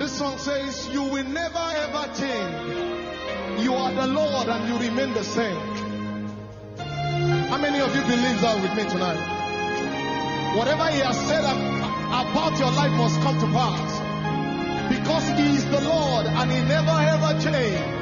This song says, You will never ever change. You are the Lord and you remain the same. How many of you believe that with me tonight? Whatever He has said about your life must come to pass. Because He is the Lord and He never ever changes.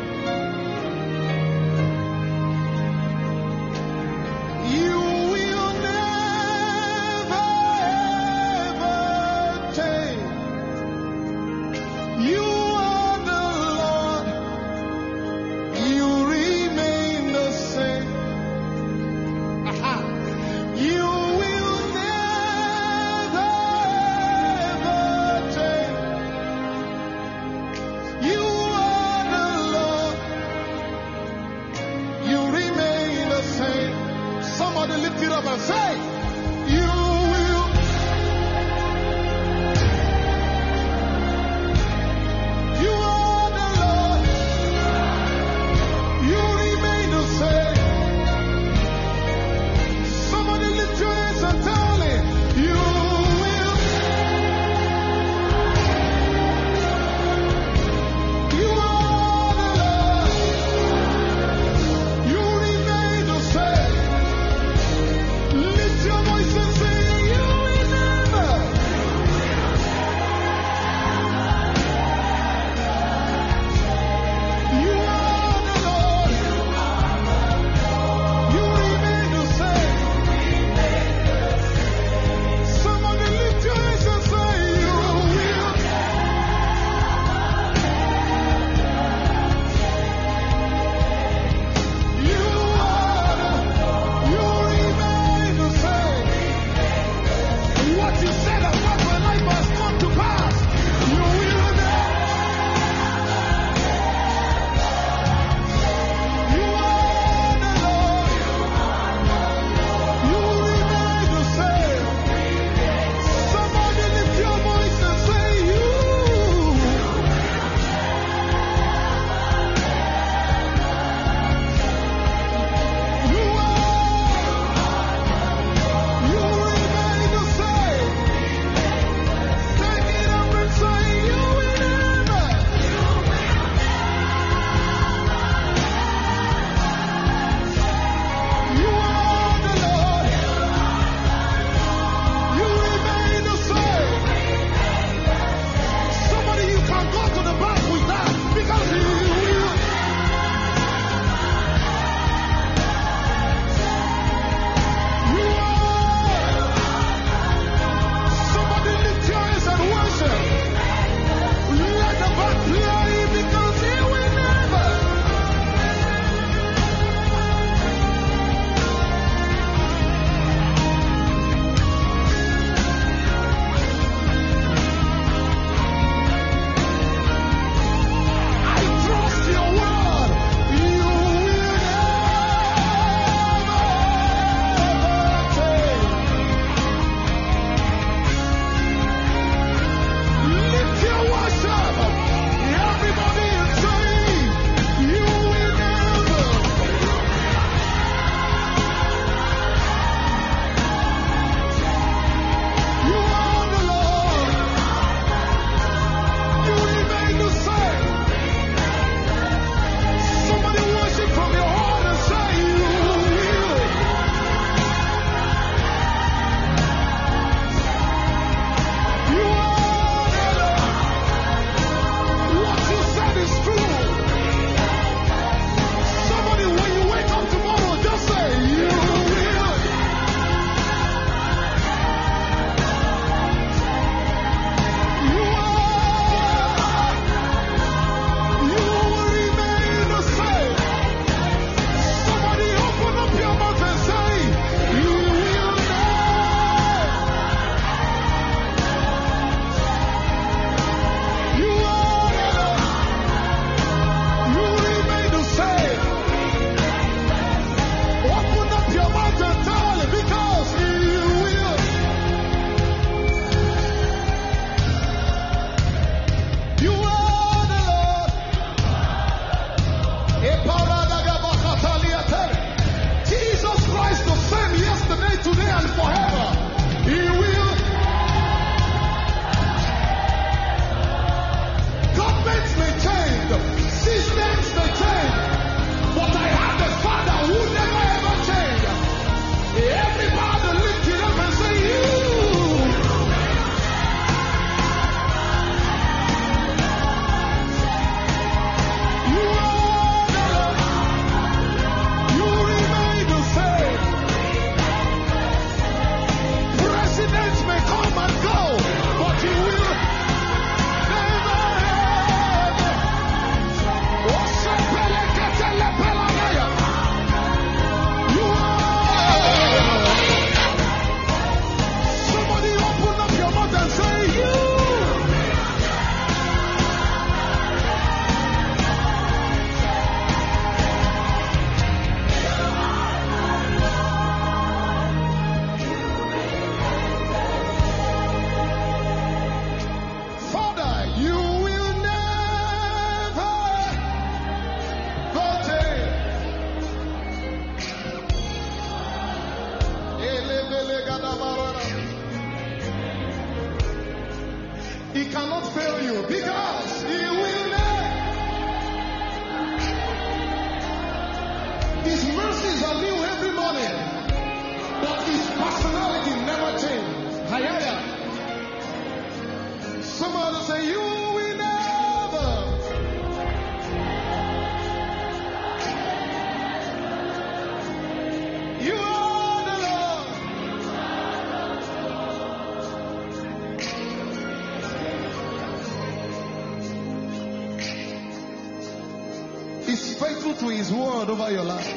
over your life.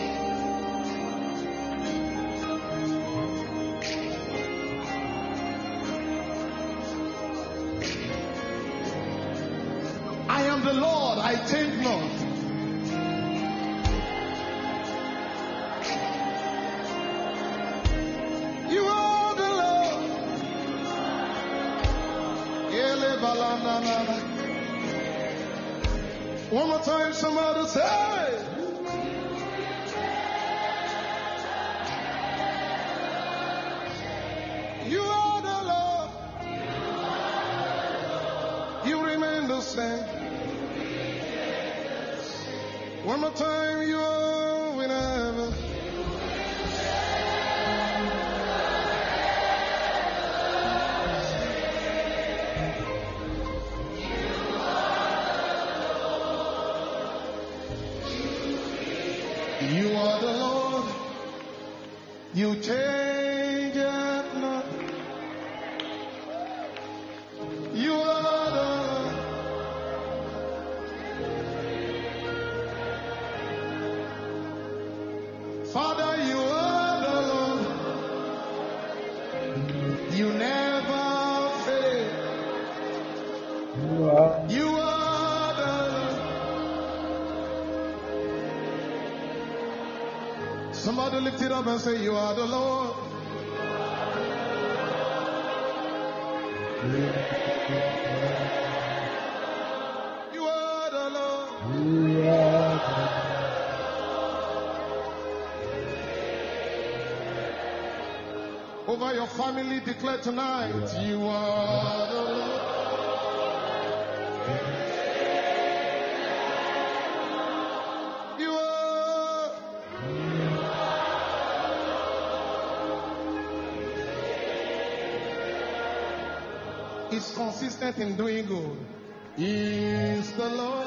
I am the Lord, I change not. One more time, somebody say. summertime you are and say, You are the Lord. You are the Lord. You are the Lord. over your family declare tonight you are consistent in doing good. Is the Lord.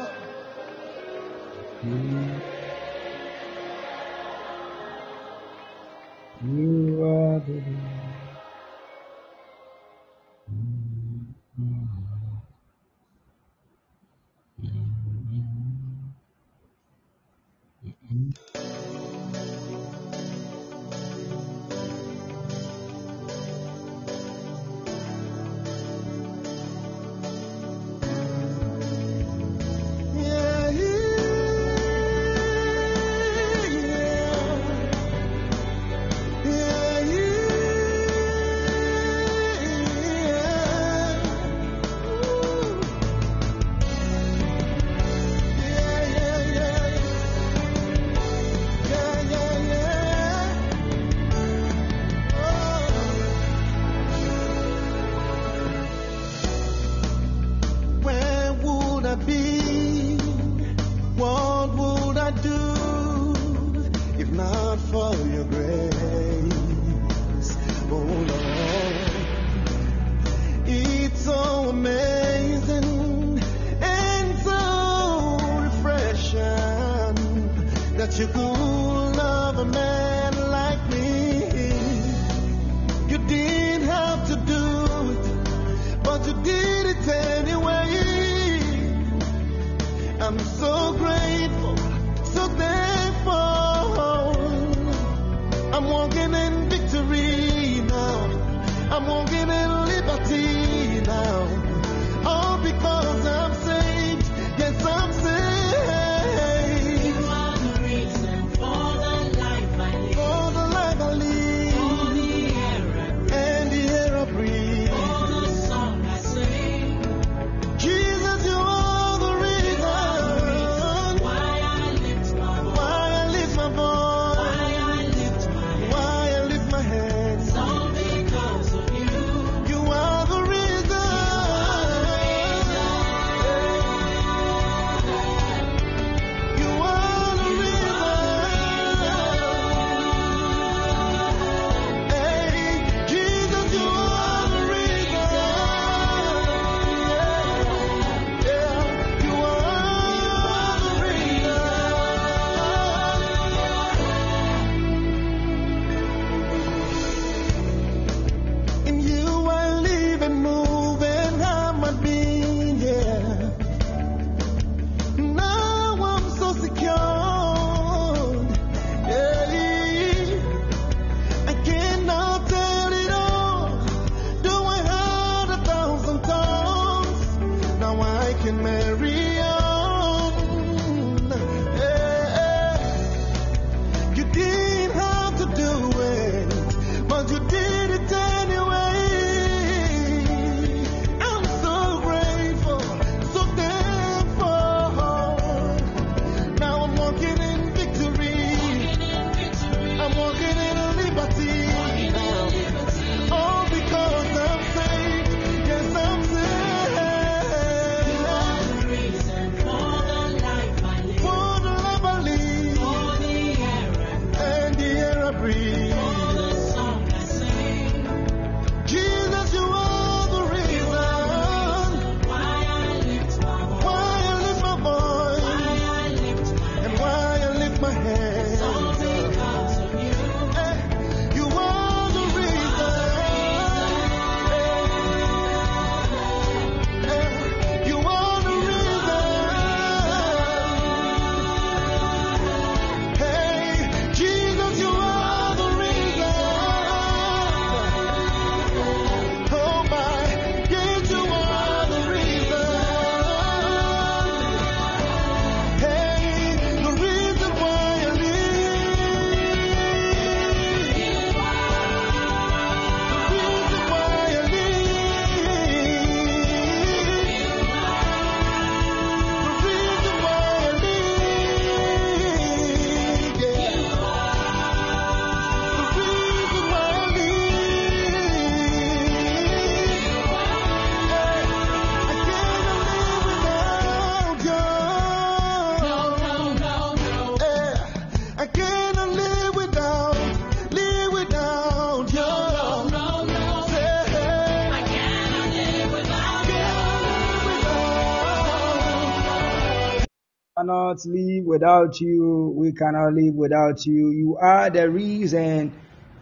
cannot live without you. We cannot live without you. You are the reason.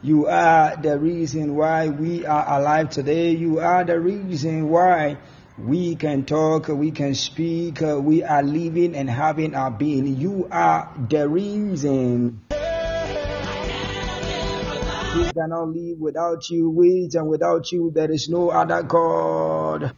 You are the reason why we are alive today. You are the reason why we can talk, we can speak, we are living and having our being. You are the reason. We cannot live without you, with and without you, there is no other God.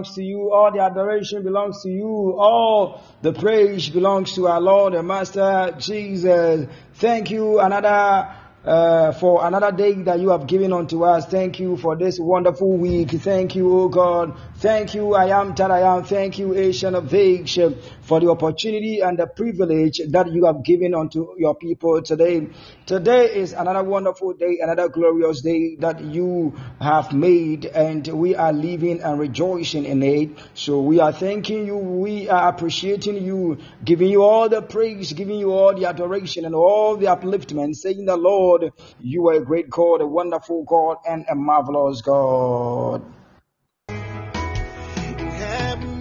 Belongs to you. All the adoration belongs to you. All the praise belongs to our Lord and Master Jesus. Thank you. Another uh, for another day that you have given unto us. Thank you for this wonderful week. Thank you, O God. Thank you, I am that I am. Thank you, Ancient of Days, for the opportunity and the privilege that you have given unto your people today. Today is another wonderful day, another glorious day that you have made, and we are living and rejoicing in it. So we are thanking you, we are appreciating you, giving you all the praise, giving you all the adoration and all the upliftment, saying the Lord, you are a great God, a wonderful God, and a marvelous God. Heaven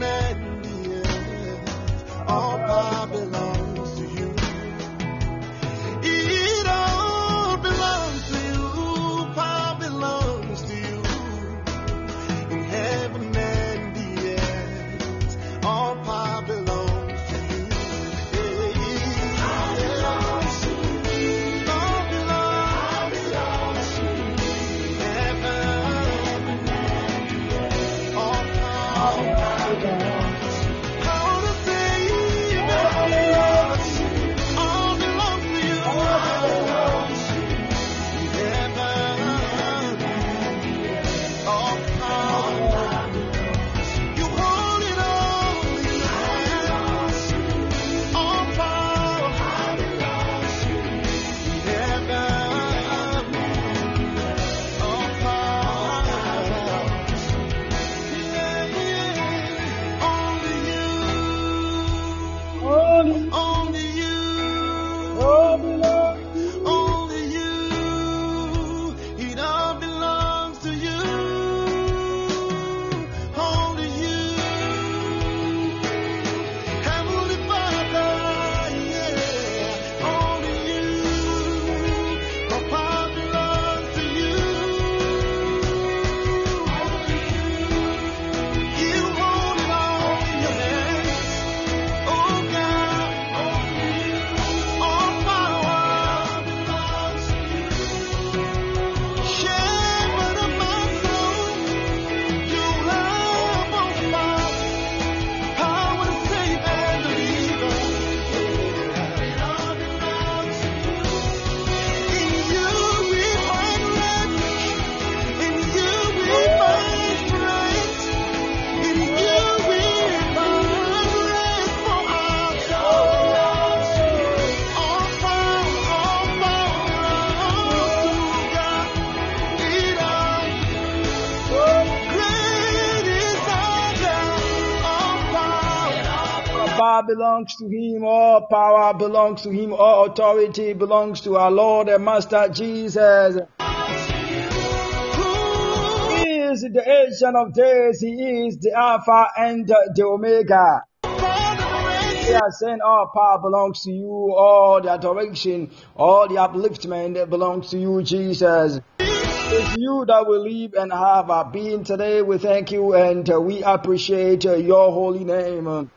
belongs to him, all power belongs to him, all authority belongs to our Lord and Master Jesus. He is the ancient of days, he is the Alpha and the Omega. We are saying all power belongs to you, all the adoration, all the upliftment belongs to you, Jesus. It's you that will live and have our being today. We thank you and we appreciate your holy name.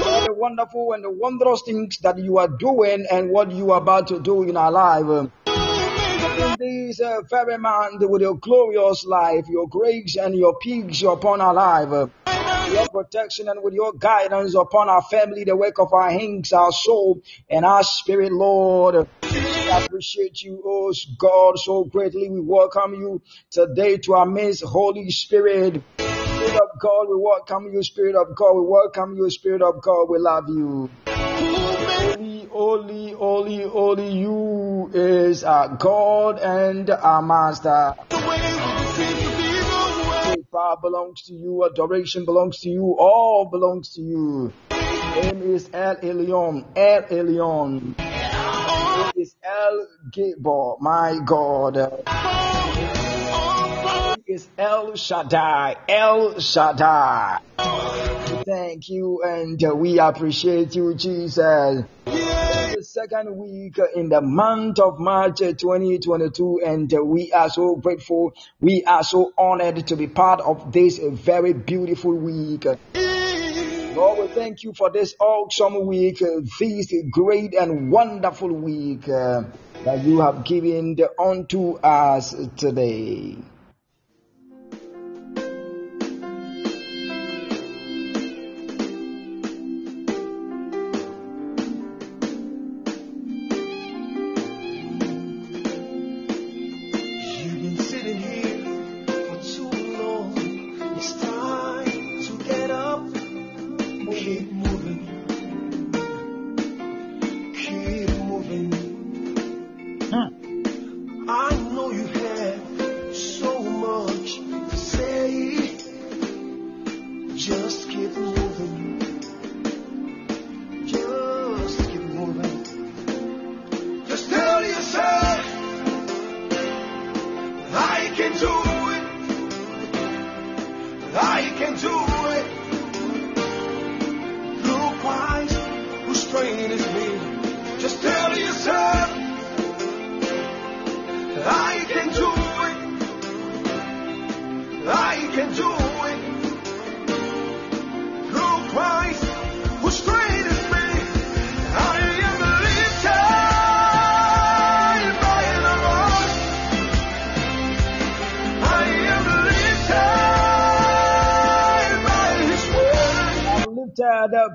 All the wonderful and the wondrous things that you are doing and what you are about to do in our life. In this uh, very month with your glorious life, your grace and your peace upon our life. Your protection and with your guidance upon our family, the work of our hands, our soul, and our spirit, Lord. We appreciate you, oh God, so greatly. We welcome you today to our midst, Holy Spirit. Spirit of God, we welcome you, Spirit of God. We welcome you, Spirit of God. We love you. Holy, holy, holy, holy, you is our God and our Master. Power belongs to you, adoration belongs to you, all belongs to you. Name is El Elyon, El Elyon. Name is El Gibbor, my God. Is El Shaddai, El Shaddai. Thank you and we appreciate you, Jesus. The second week in the month of March uh, 2022 and we are so grateful. We are so honored to be part of this very beautiful week. Lord, we thank you for this awesome week, this great and wonderful week that you have given unto us today.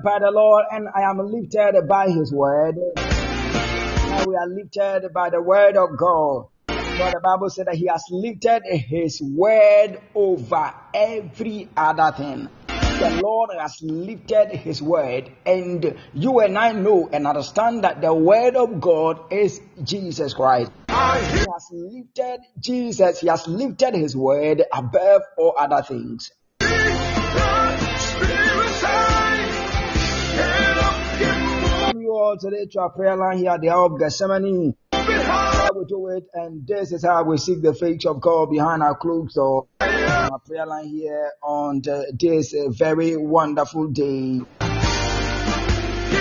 By the Lord and I am lifted by His word. Now we are lifted by the word of God. For the Bible said that He has lifted His word over every other thing. The Lord has lifted His word, and you and I know and understand that the word of God is Jesus Christ. He has lifted Jesus, He has lifted His word above all other things. Today to our prayer line here at the hour of Gethsemane. We do it, and this is how we seek the face of God behind our cloaks door. Our prayer line here on the, this uh, very wonderful day.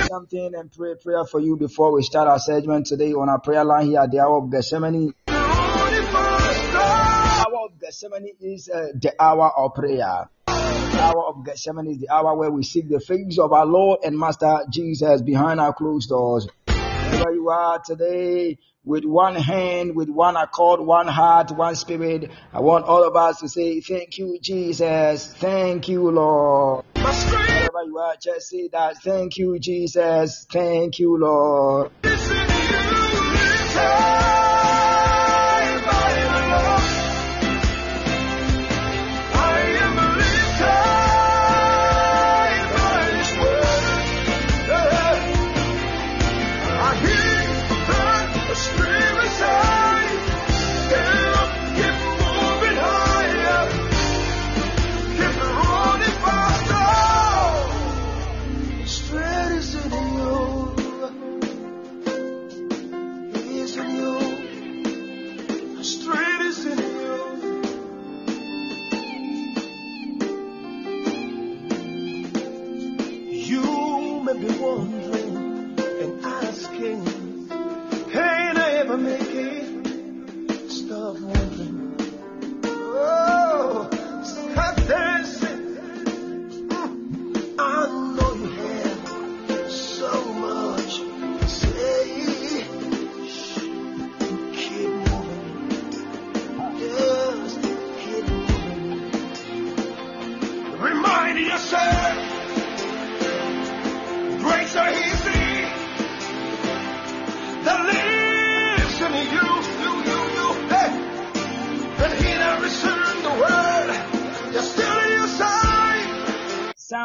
Something and pray prayer for you before we start our segment today on our prayer line here at the hour of Gethsemane. The hour of Gethsemane is uh, the hour of prayer. The hour of Gethsemane is the hour where we seek the face of our Lord and Master Jesus behind our closed doors. Wherever you are today, with one hand, with one accord, one heart, one spirit, I want all of us to say, Thank you, Jesus. Thank you, Lord. Wherever you are, just say that. Thank you, Jesus. Thank you, Lord.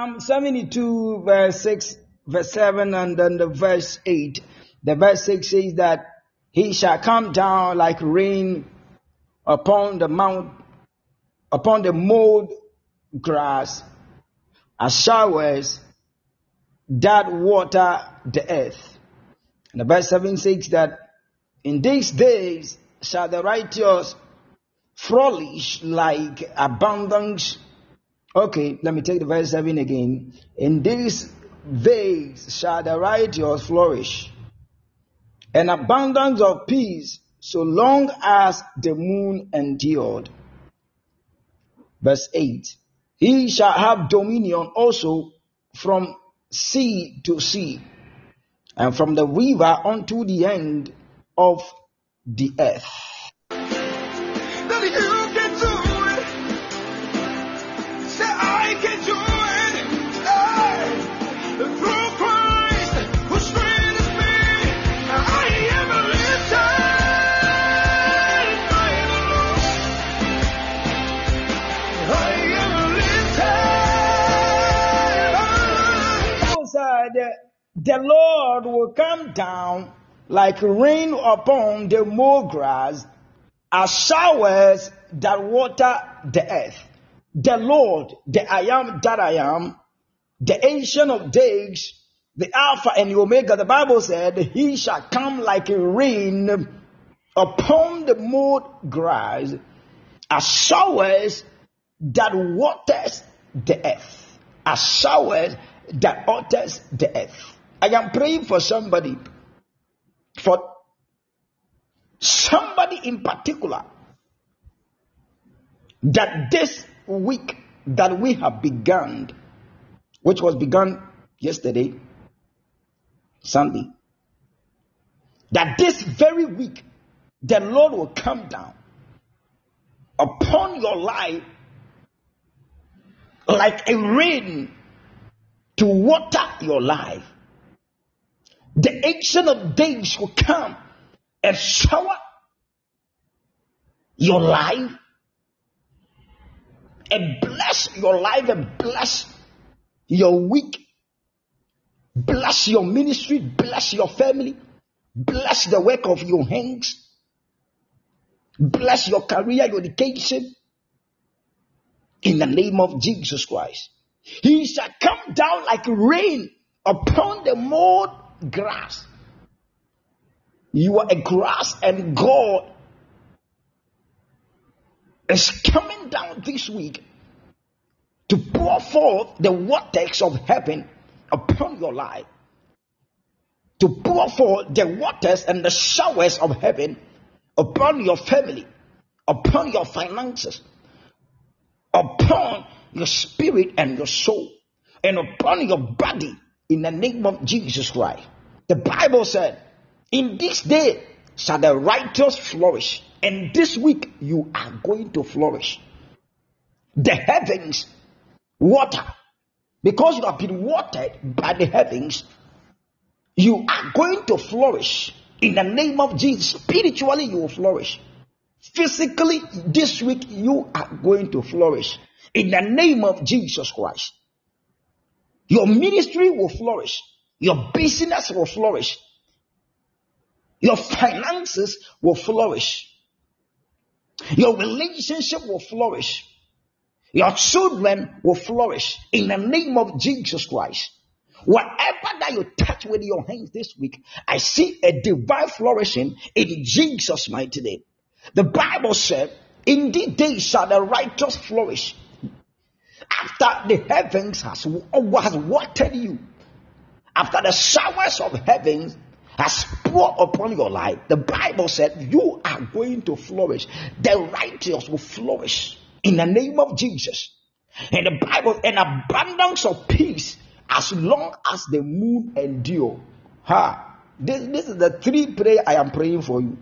Psalm 72 verse 6, verse 7 and then the verse 8. The verse 6 says that he shall come down like rain upon the mount, upon the mowed grass, as showers that water the earth. And the verse 7 says that in these days shall the righteous flourish like abundance. Okay, let me take the verse 7 again. In these days shall the righteous flourish, an abundance of peace so long as the moon endured. Verse 8 He shall have dominion also from sea to sea, and from the river unto the end of the earth. The Lord will come down like rain upon the mow grass, as showers that water the earth. The Lord, the I am that I am, the ancient of days, the Alpha and the Omega, the Bible said, He shall come like a rain upon the mowed grass, as showers that waters the earth. As showers that waters the earth. I am praying for somebody, for somebody in particular, that this week that we have begun, which was begun yesterday, Sunday, that this very week the Lord will come down upon your life like a rain to water your life. The ancient of days will come and shower your life and bless your life and bless your week, bless your ministry, bless your family, bless the work of your hands, bless your career, your education, in the name of Jesus Christ. He shall come down like rain upon the mowed grass. You are a grass, and God is coming down this week to pour forth the waters of heaven upon your life. To pour forth the waters and the showers of heaven upon your family, upon your finances, upon your spirit and your soul, and upon your body in the name of Jesus Christ. The Bible said, In this day shall the righteous flourish, and this week you are going to flourish. The heavens, water, because you have been watered by the heavens, you are going to flourish in the name of Jesus. Spiritually, you will flourish. Physically, this week you are going to flourish in the name of Jesus Christ. Your ministry will flourish. Your business will flourish. Your finances will flourish. Your relationship will flourish. Your children will flourish in the name of Jesus Christ. Whatever that you touch with your hands this week, I see a divine flourishing in Jesus' mighty name. The Bible said, In these days shall the righteous flourish. After the heavens has, uh, has watered you, after the showers of heavens has poured upon your life, the Bible said you are going to flourish. The righteous will flourish in the name of Jesus. And the Bible, an abundance of peace as long as the moon endure. Ha! This, this is the three prayer I am praying for you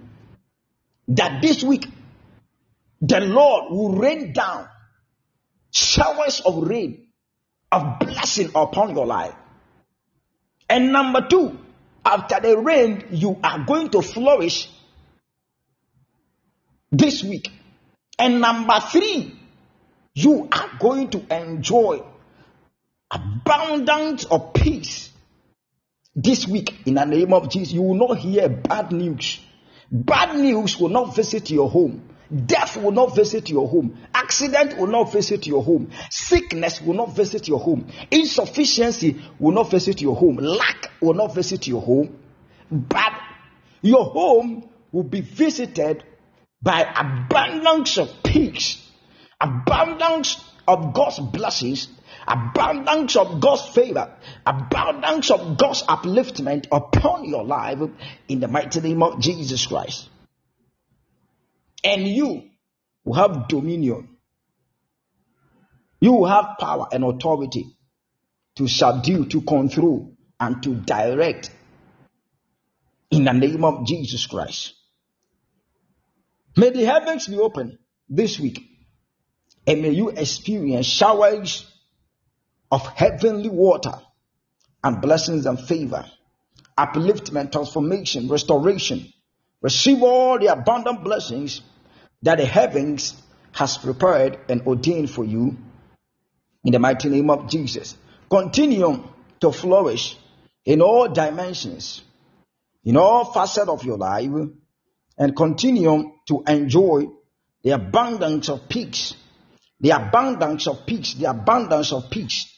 that this week the Lord will rain down showers of rain, of blessing upon your life. And number two, after the rain, you are going to flourish this week. And number three, you are going to enjoy abundance of peace this week in the name of Jesus. You will not hear bad news. Bad news will not visit your home. Death will not visit your home. Accident will not visit your home. Sickness will not visit your home. Insufficiency will not visit your home. Lack will not visit your home. But your home will be visited by abundance of peace, abundance of God's blessings, abundance of God's favor, abundance of God's upliftment upon your life in the mighty name of Jesus Christ. And you will have dominion. You will have power and authority to subdue, to control, and to direct in the name of Jesus Christ. May the heavens be open this week and may you experience showers of heavenly water and blessings and favor, upliftment, transformation, restoration. Receive all the abundant blessings that the heavens has prepared and ordained for you in the mighty name of Jesus. Continue to flourish in all dimensions, in all facets of your life, and continue to enjoy the abundance of peace, the abundance of peace, the abundance of peace,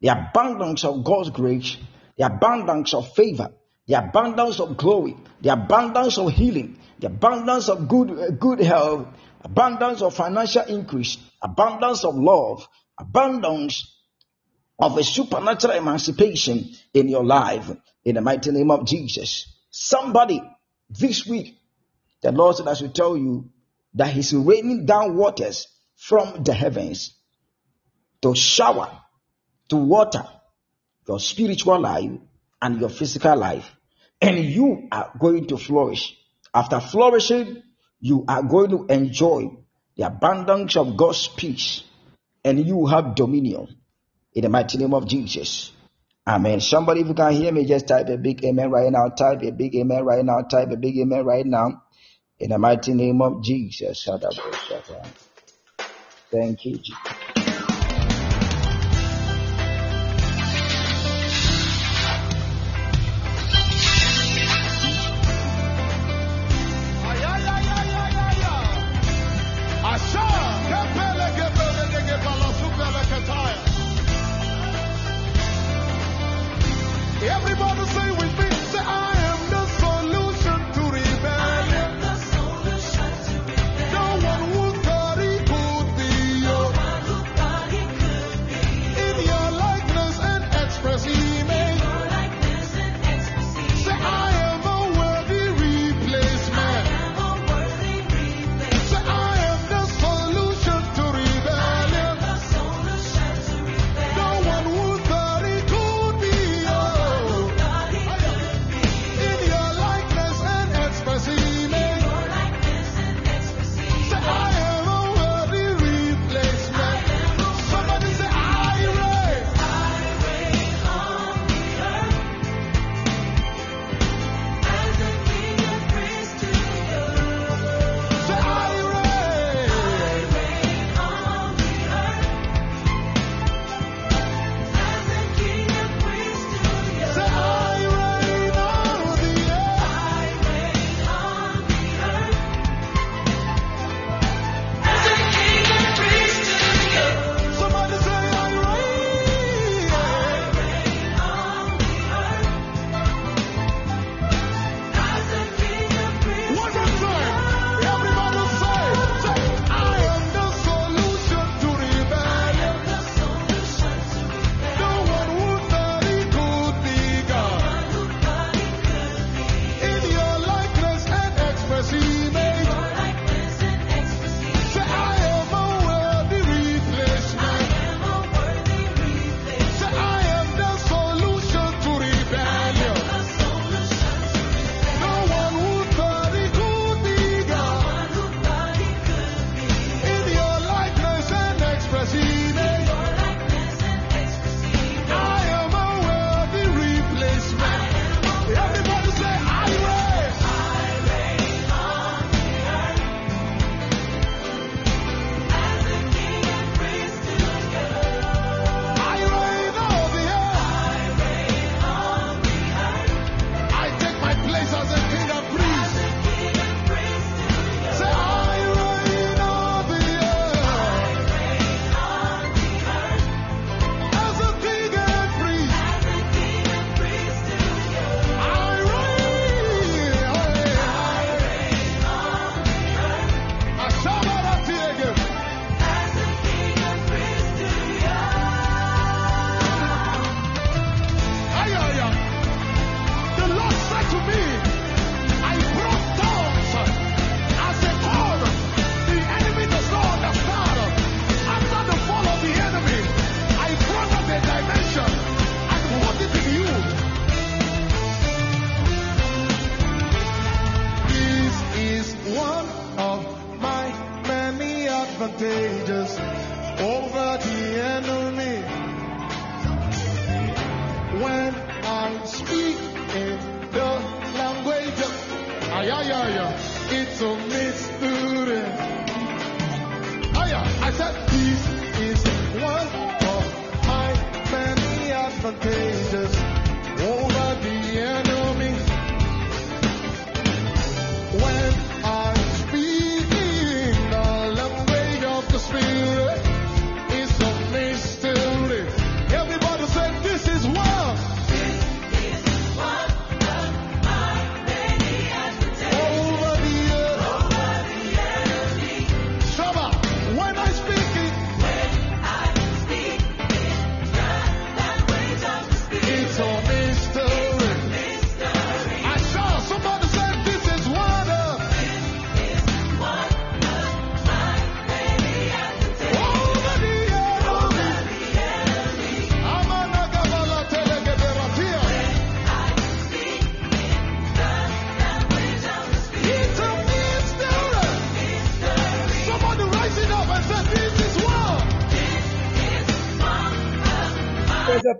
the abundance of God's grace, the abundance of favor, the abundance of glory, the abundance of healing, the abundance of good, uh, good health, abundance of financial increase, abundance of love, abundance of a supernatural emancipation in your life in the mighty name of Jesus. Somebody this week, the Lord said, I should tell you that He's raining down waters from the heavens to shower, to water your spiritual life and your physical life. And you are going to flourish. After flourishing, you are going to enjoy the abundance of God's peace and you have dominion in the mighty name of Jesus. Amen. Somebody, if you can hear me, just type a big amen right now. Type a big amen right now. Type a big amen right now. In the mighty name of Jesus. Thank you, Jesus. Everybody miss.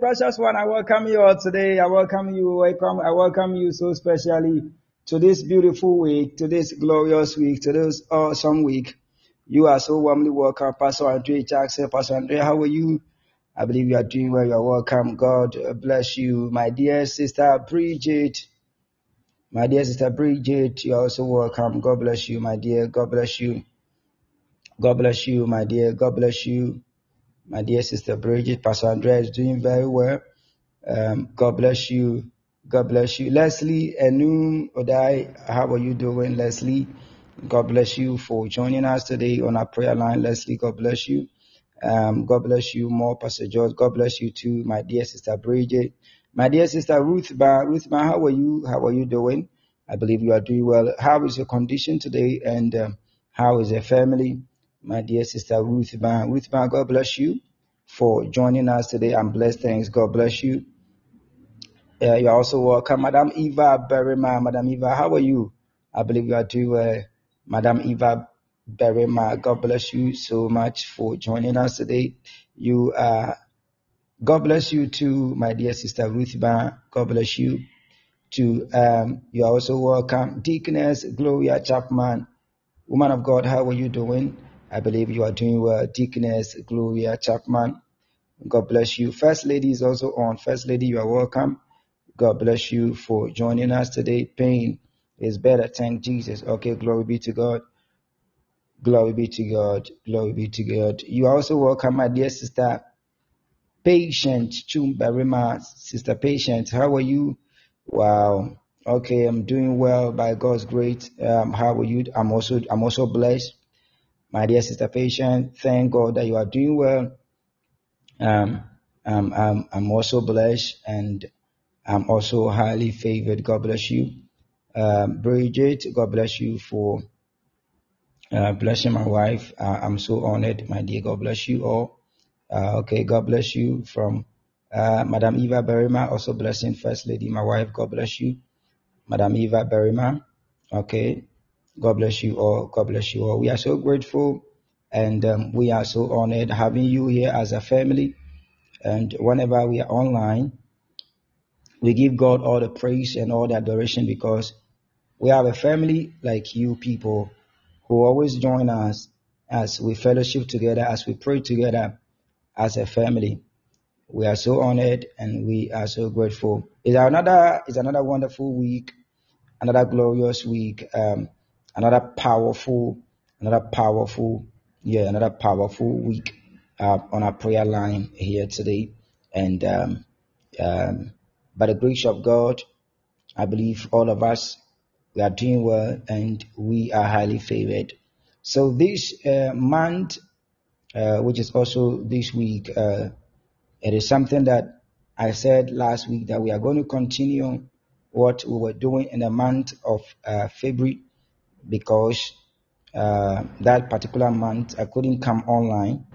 Precious one, I welcome you all today. I welcome you, welcome, I welcome you so specially to this beautiful week, to this glorious week, to this awesome week. You are so warmly welcome, Pastor Andre Jackson. Pastor Andre, how are you? I believe you are doing well. You are welcome. God bless you, my dear sister Bridget. My dear sister Bridget, you are also welcome. God bless you, my dear. God bless you. God bless you, my dear. God bless you, my dear sister Bridget. Pastor Andrea is doing very well. Um, God bless you. God bless you. Leslie Enum Odai, how are you doing, Leslie? God bless you for joining us today on our prayer line. Leslie, God bless you. Um, God bless you more, Pastor George. God bless you too, my dear sister Bridget. My dear sister Ruth Ba. Ruth Ba, how are you? How are you doing? I believe you are doing well. How is your condition today? And um, how is your family? My dear sister Ruth Ba. Ruth Ba, God bless you for joining us today. I'm blessed. Thanks. God bless you. Uh, you're also welcome. Madam Eva Berima. Madam Eva, how are you? I believe you are doing well. Madam Eva Berima, God bless you so much for joining us today. You are, God bless you too, my dear sister Ruth Ba. God bless you too. Um, you are also welcome. Deaconess Gloria Chapman. Woman of God, how are you doing? I believe you are doing well. Deaconess Gloria Chapman. God bless you. First Lady is also on. First Lady, you are welcome. God bless you for joining us today. Pain is better. Thank Jesus. Okay, glory be to God. Glory be to God. Glory be to God. You are also welcome, my dear sister Patient Chumbarima. Sister Patient, how are you? Wow. Okay, I'm doing well by God's grace. Um, how are you? I'm also I'm also blessed. My dear sister Patient, thank God that you are doing well. Um, um, I'm, I'm also blessed and I'm also highly favored. God bless you. Um, Bridget, God bless you for uh, blessing my wife. Uh, I'm so honored, my dear. God bless you all. Uh, okay, God bless you from uh, Madam Eva Berima, also blessing First Lady, my wife. God bless you, Madam Eva Berima. Okay, God bless you all. God bless you all. We are so grateful and um, we are so honored having you here as a family. And whenever we are online, we give God all the praise and all the adoration because we have a family like you people who always join us as we fellowship together, as we pray together as a family. We are so honored and we are so grateful. It's another, it's another wonderful week, another glorious week, um, another powerful, another powerful, yeah, another powerful week uh, on our prayer line here today. And um, um, by the grace of God, I believe all of us we are doing well and we are highly favored. So this uh, month, uh, which is also this week, uh, it is something that I said last week that we are going to continue what we were doing in the month of uh, February because uh, that particular month I couldn't come online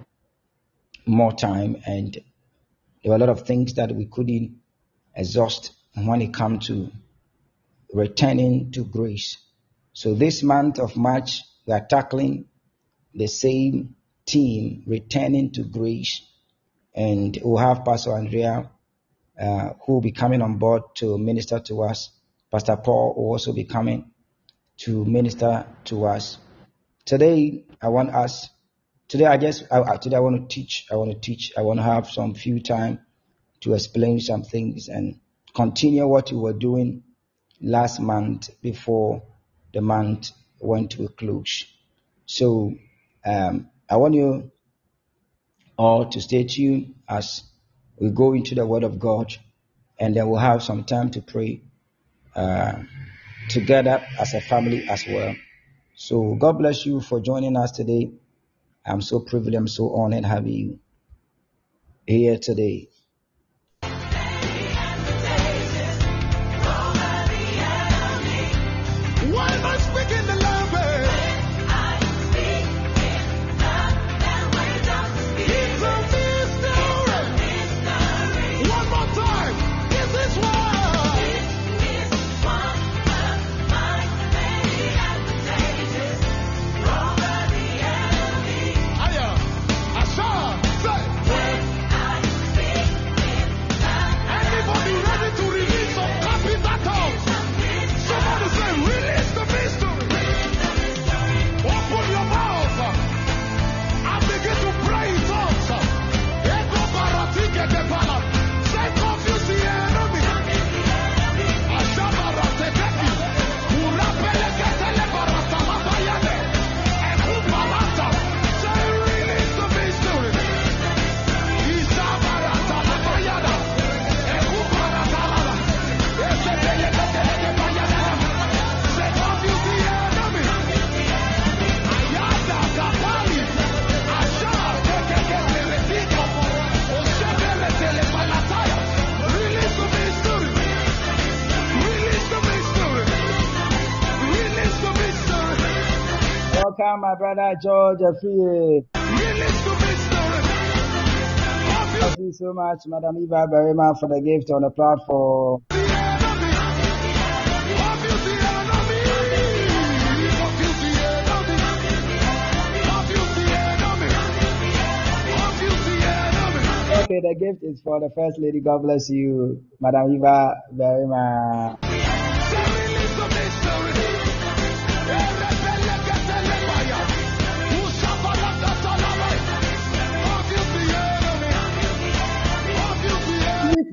more time and there were a lot of things that we couldn't exhaust when it comes to returning to grace. So this month of March, we are tackling the same theme, returning to grace. And we'll have Pastor Andrea, uh, who will be coming on board to minister to us. Pastor Paul will also be coming to minister to us. Today, I want us, today I just, I, today I want to teach, I want to teach, I want to have some few time to explain some things and continue what we were doing last month before the month went to a close. So um, I want you all to stay tuned as we go into the Word of God, and then we'll have some time to pray uh, together as a family as well. So God bless you for joining us today. I'm so privileged, I'm so honored having you here today. The mystery of Thank you so much, Madam Eva Berima, for the gift on the platform. Okay, the gift is for the First Lady. God bless you, Madam Eva Berima.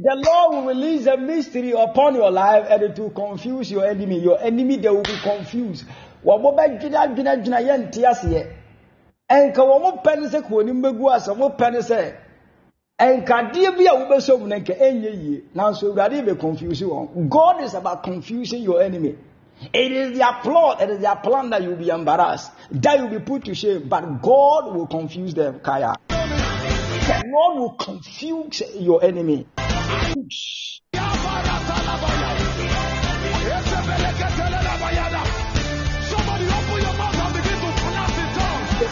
The Lord will release a mystery upon your life and it will confuse your enemy. Your enemy, they will be confused. Wɔn mo bɛ gyina gyina gyina yɛ nte aseɛ. Nka wɔn mo pɛ ne sɛ kò ní mbɛgu ase, wɔn mo pɛ ne sɛ nkadeɛ bi a wobɛsɔ mu no nka ɛnyɛ yie. Nanso Awurade bɛ confuse wɔn. God is about confusing your enemy. It is their plot, it is their plan that you will be embarrassed, that you will be put to shame. But God will confuse them, Kaya. Lord will confuse your enemy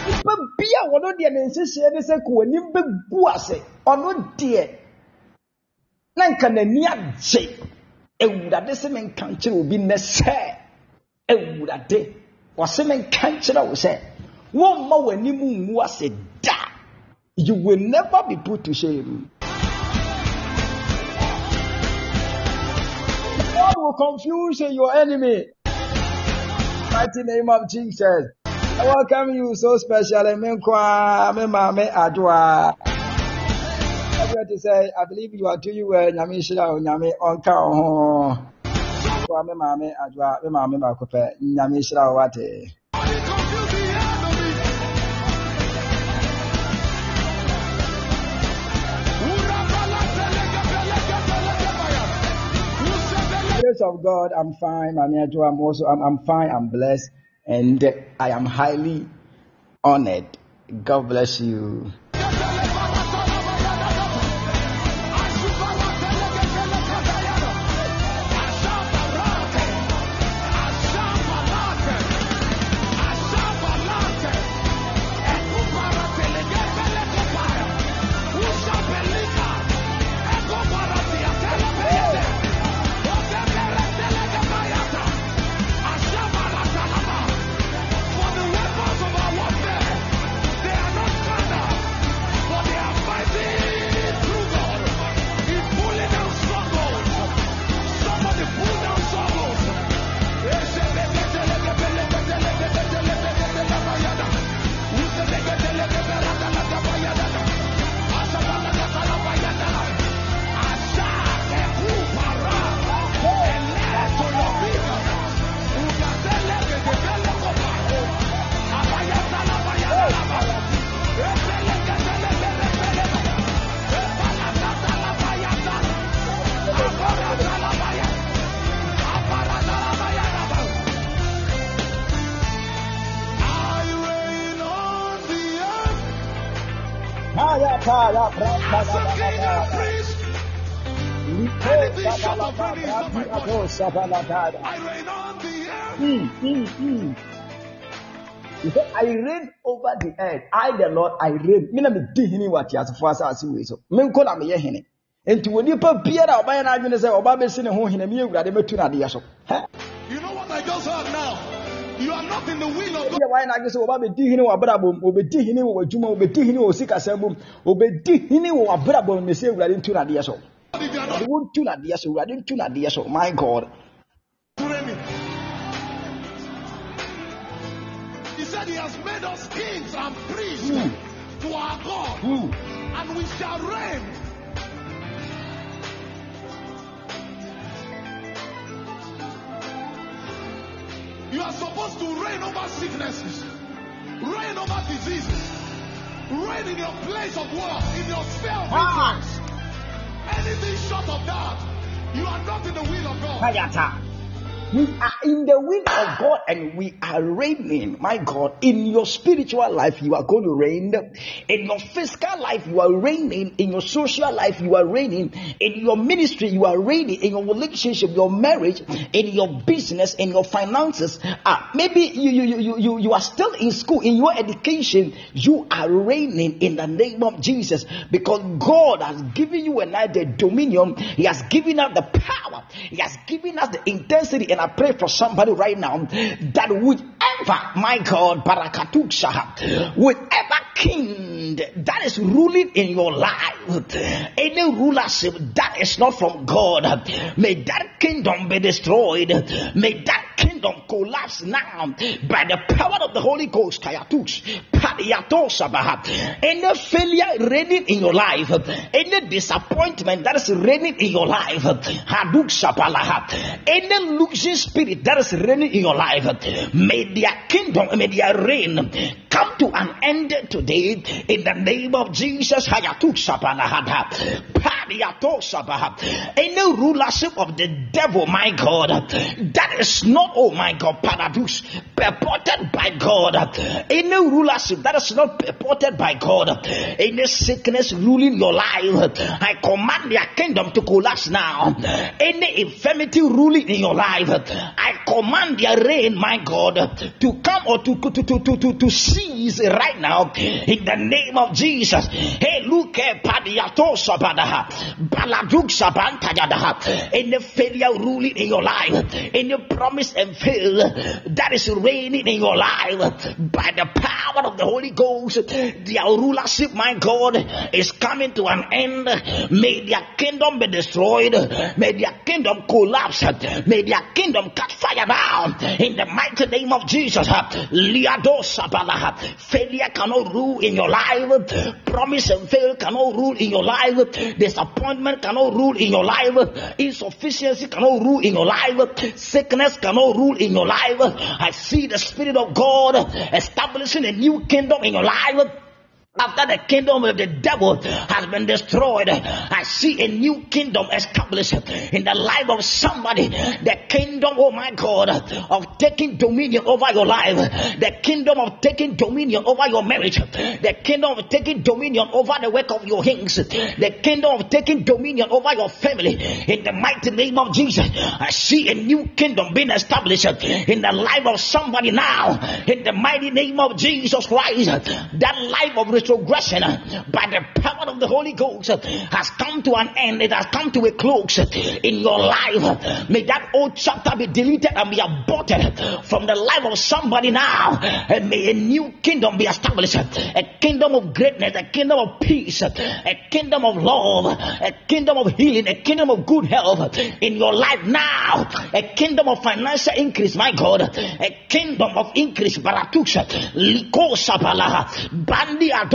nipa bi a wɔn deɛ ne nsiesie ne sɛ ko anim bɛgu ase. Ɔno deɛ na nka n'ani agye. Ewurade sɛ me nka nkyerɛ obi ne sɛ ewurade wɔsɛ me nka nkyerɛ wo sɛ wɔn mma wɔn anim ngu ase da. You will never be put to shame. Will confuse your enemy mighty name of Jesus. I welcome you so specially. Menkwa, me mame adwa. I'm here to say, I believe you are doing well. Nyame shira o nyame onka o ho. Menkwa me mame adwa, me mame bakope. Nyame shira o wate. Grace of God, I'm fine. Mame adwa, I'm also, I'm, I'm fine. I'm blessed, and I am highly honored. God bless you. Portion. Sabaladada. I reign on the earth. Mm, mm, mm. He said, I reign over the earth. I, the Lord, I reign. Me na me di hini wati asafo asase wei so. Me nko na me ye hene. Enti wɔ nipa biara a ɔbɛyɛ n'adwene sɛ ɔba bɛsi ne ho hene, me Awurade bɛtu n'adeɛ so. Hɛ? You know what I just heard now? You are not in the will of God. Ebi a wɔayɛ n'adwene sɛ ɔba bɛdi hene wɔ abrabɔ mu, ɔbɛdi hene wɔ w'adwuma mu, ɔbɛdi hene wɔ sikasɛm mu, ɔbɛdi hene wɔ w'abrabɔ mu, na sɛ Awurade ntu n'adeɛ so. If you are not Awurade wontu n'adeɛ so, Awurade ntu n'adeɛ so. My God. He said he has made us kings and priests Mm. to our God, Mm. and we shall reign. You are supposed to reign over sicknesses, reign over diseases, reign in your place of work, in your sphere of Ah. influence. Anything short of that, you are not in the will of God. We are in the will of God and we are reigning. My God, in your spiritual life, you are going to reign. In your physical life, you are reigning. In your social life, you are reigning. In your ministry, you are reigning. In your relationship, your marriage, in your business, in your finances. Uh, maybe you, you, you, you, you are still in school, in your education, you are reigning in the name of Jesus because God has given you and I the dominion. He has given us the power. He has given us the intensity. And I pray for somebody right now that whichever, my God, Barakatuk Barakatusha, whichever king that is ruling in your life, any rulership that is not from God, may that kingdom be destroyed. May that kingdom collapse now by the power of the Holy Ghost. Any failure reigning in your life, any disappointment that is reigning in your life, any losing spirit that is reigning in your life, may their kingdom, may their reign come to an end today in the name of Jesus. Any rulership of the devil, my God, that is not, oh my God, paradox, purported by God. Any rulership that is not purported by God, any sickness ruling your life, I command their kingdom to collapse now. Any infirmity ruling in your life, I command their reign, my God, to come or to to to to to, to cease right now in the name of Jesus. Hey, look at Padiato Sabadaha, Baladuk Sabantayadaha, any failure ruling in your life, any promise and fail that is reigning in your life by the power of the Holy Ghost, their rulership, my God, is coming to an end. May their kingdom be destroyed, may their kingdom collapse, may their kingdom catch fire down in the mighty name of Jesus. Failure cannot rule in your life, promise and fail cannot rule in your life, disappointment cannot rule in your life, insufficiency cannot rule in your life, sickness cannot rule in your life. I see the Spirit of God establishing a new kingdom in your life. After the kingdom of the devil has been destroyed, I see a new kingdom established in the life of somebody. The kingdom, oh my God, of taking dominion over your life. The kingdom of taking dominion over your marriage. The kingdom of taking dominion over the work of your hands. The kingdom of taking dominion over your family. In the mighty name of Jesus, I see a new kingdom being established in the life of somebody now. In the mighty name of Jesus Christ, that life of retrogression uh, by the power of the Holy Ghost uh, has come to an end. It has come to a close uh, in your life. May that old chapter be deleted and be aborted from the life of somebody now. And may a new kingdom be established. A kingdom of greatness, a kingdom of peace, a kingdom of love, a kingdom of healing, a kingdom of good health in your life now. A kingdom of financial increase, my God. A kingdom of increase. Baratusha. Liko Sabalaha. Bandi Adosebele.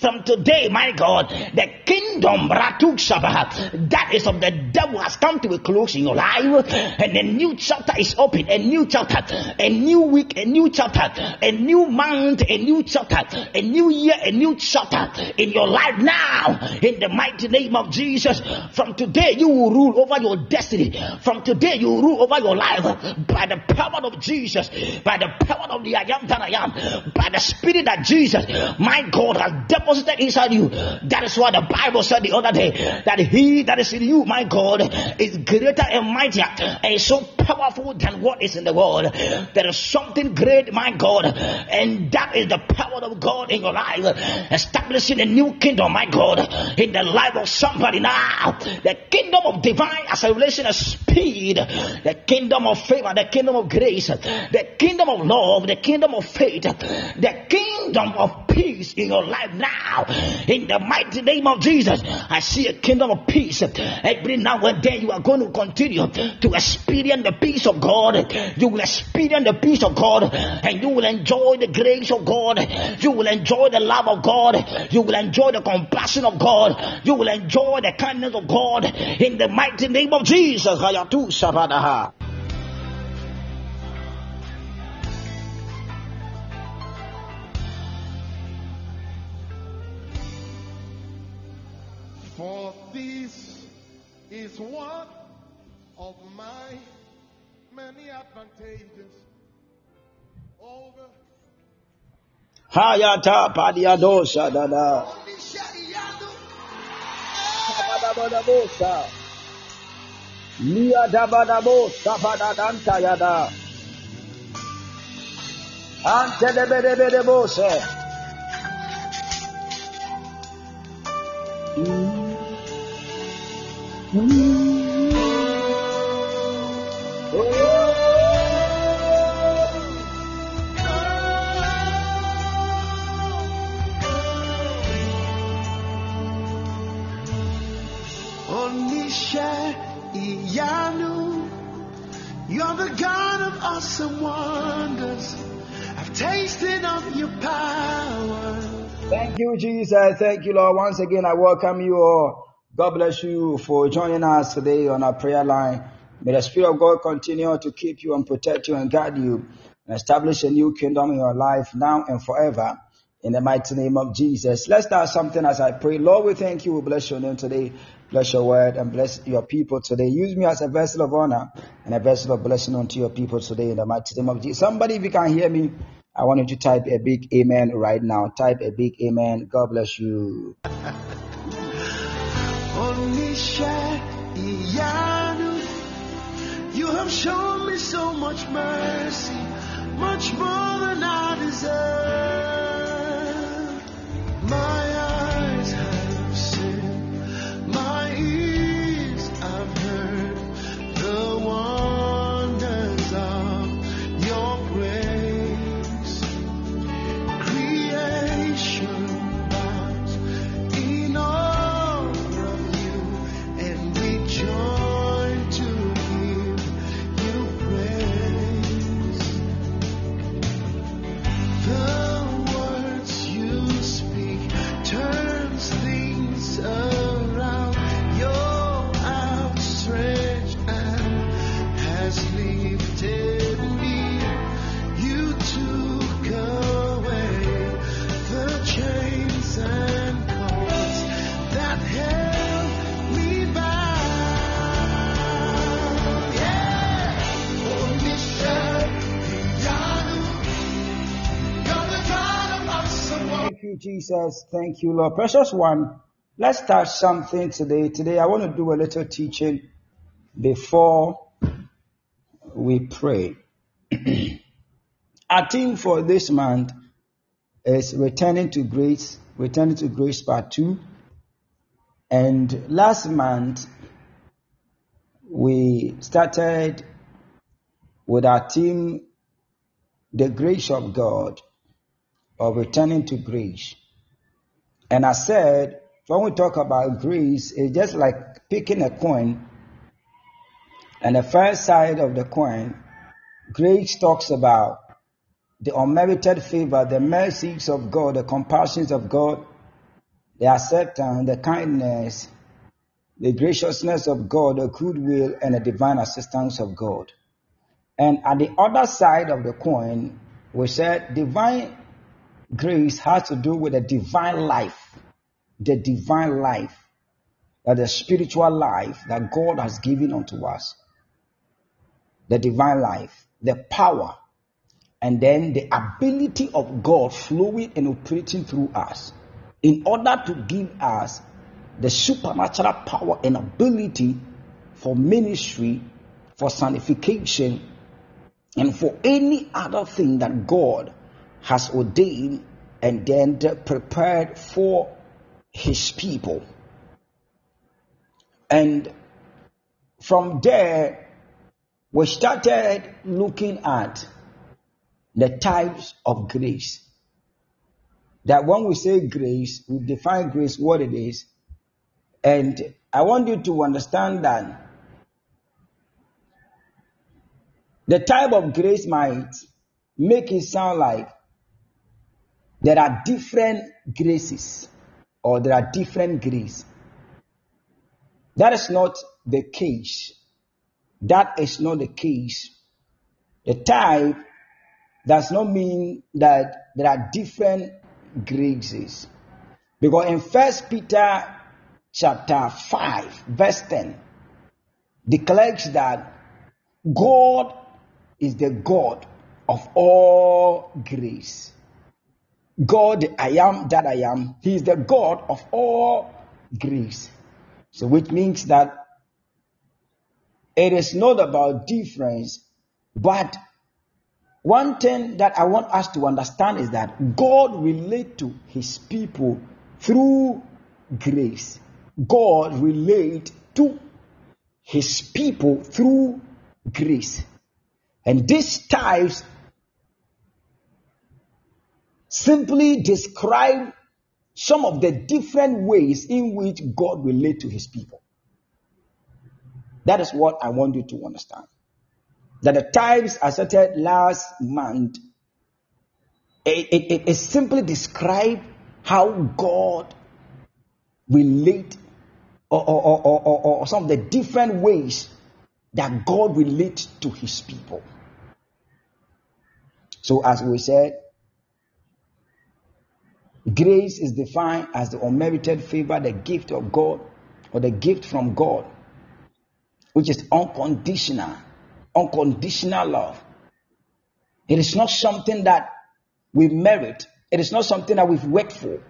From today, my God, the kingdom that is of the devil has come to a close in your life. And a new chapter is open. A new chapter. A new week. A new chapter. A new month. A new chapter. A new year. A new chapter in your life now. In the mighty name of Jesus. From today, you will rule over your destiny. From today, you will rule over your life by the power of Jesus. By the power of the I am that I am. By the spirit that Jesus, my God, has deposited inside you. That is why the Bible said the other day that he that is in you, my God, is greater and mightier and so powerful than what is in the world. There is something great, my God, and that is the power of God in your life, establishing a new kingdom, my God, in the life of somebody now. The kingdom of divine acceleration and speed, the kingdom of favor, the kingdom of grace, the kingdom of love, the kingdom of faith, the kingdom of peace in your life now. In the mighty name of Jesus, I see a kingdom of peace. Every now and then you are going to continue to experience the peace of God. You will experience the peace of God and you will enjoy the grace of God. You will enjoy the love of God. You will enjoy the compassion of God. You will enjoy the kindness of God. In the mighty name of Jesus. Is one of my many advantages over Hayata padiadosha dada. Dabadabosa. Lia dabadabosa padadanta yada. Ante debedebedebose. Onisha Iyanu. You're the Thank you, Jesus. Thank you, Lord. Once again, I welcome you all. God bless you for joining us today on our prayer line. May the Spirit of God continue to keep you and protect you and guide you and establish a new kingdom in your life now and forever. In the mighty name of Jesus. Let's start something as I pray. Lord, we thank you. We bless your name today. Bless your word and bless your people today. Use me as a vessel of honor and a vessel of blessing unto your people today in the mighty name of Jesus. Somebody, if you can hear me, I want you to type a big amen right now. Type a big amen. God bless you. Onisha Iyanu. You have shown me so much mercy, much more than I deserve. My Jesus. Thank you, Lord. Precious one, let's start something today. Today, I want to do a little teaching before we pray. Our theme for this month is returning to grace, returning to grace part two. And last month, we started with our theme, the grace of God, or returning to grace. And I said, when we talk about grace, it's just like picking a coin, and the first side of the coin, grace talks about the unmerited favor, the mercies of God, the compassions of God, the acceptance, the kindness, the graciousness of God, the goodwill, and the divine assistance of God. And at the other side of the coin, we said divine grace has to do with the divine life, the divine life, that the spiritual life that God has given unto us, the divine life, the power, and then the ability of God flowing and operating through us in order to give us the supernatural power and ability for ministry, for sanctification, and for any other thing that God has ordained and then prepared for his people. And from there, we started looking at the types of grace. That when we say grace, we define grace what it is. And I want you to understand that the type of grace might make it sound like there are different graces or there are different grace. That is not the case. That is not the case. The type does not mean that there are different graces. Because in First Peter chapter 5, verse 10, declares that God is the God of all grace. God, I am that I am. He is the God of all grace. So, which means that it is not about difference, but one thing that I want us to understand is that God relate to his people through grace. God relate to his people through grace. And these types simply describe some of the different ways in which God relate to his people. That is what I want you to understand. That the times I started last month, it, it, it simply describe how God relate or, or, or, or, or some of the different ways that God relates to his people. So, as we said, grace is defined as the unmerited favor, the gift of God, or the gift from God, which is unconditional, unconditional love. It is not something that we merit, it is not something that we've worked for,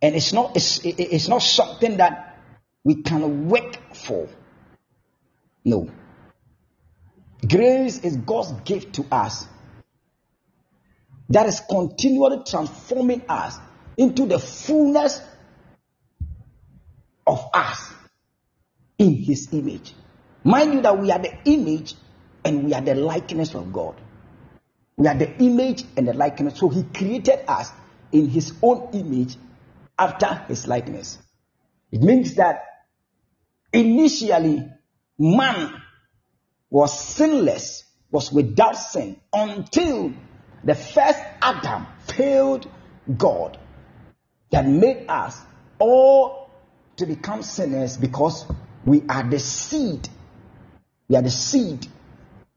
and it's not, it's, it's not something that we can work for. No. Grace is God's gift to us that is continually transforming us into the fullness of us in His image. Mind you, that we are the image and we are the likeness of God. We are the image and the likeness. So He created us in His own image after His likeness. It means that initially man was sinless, was without sin until the first Adam failed God that made us all to become sinners because we are the seed. We are the seed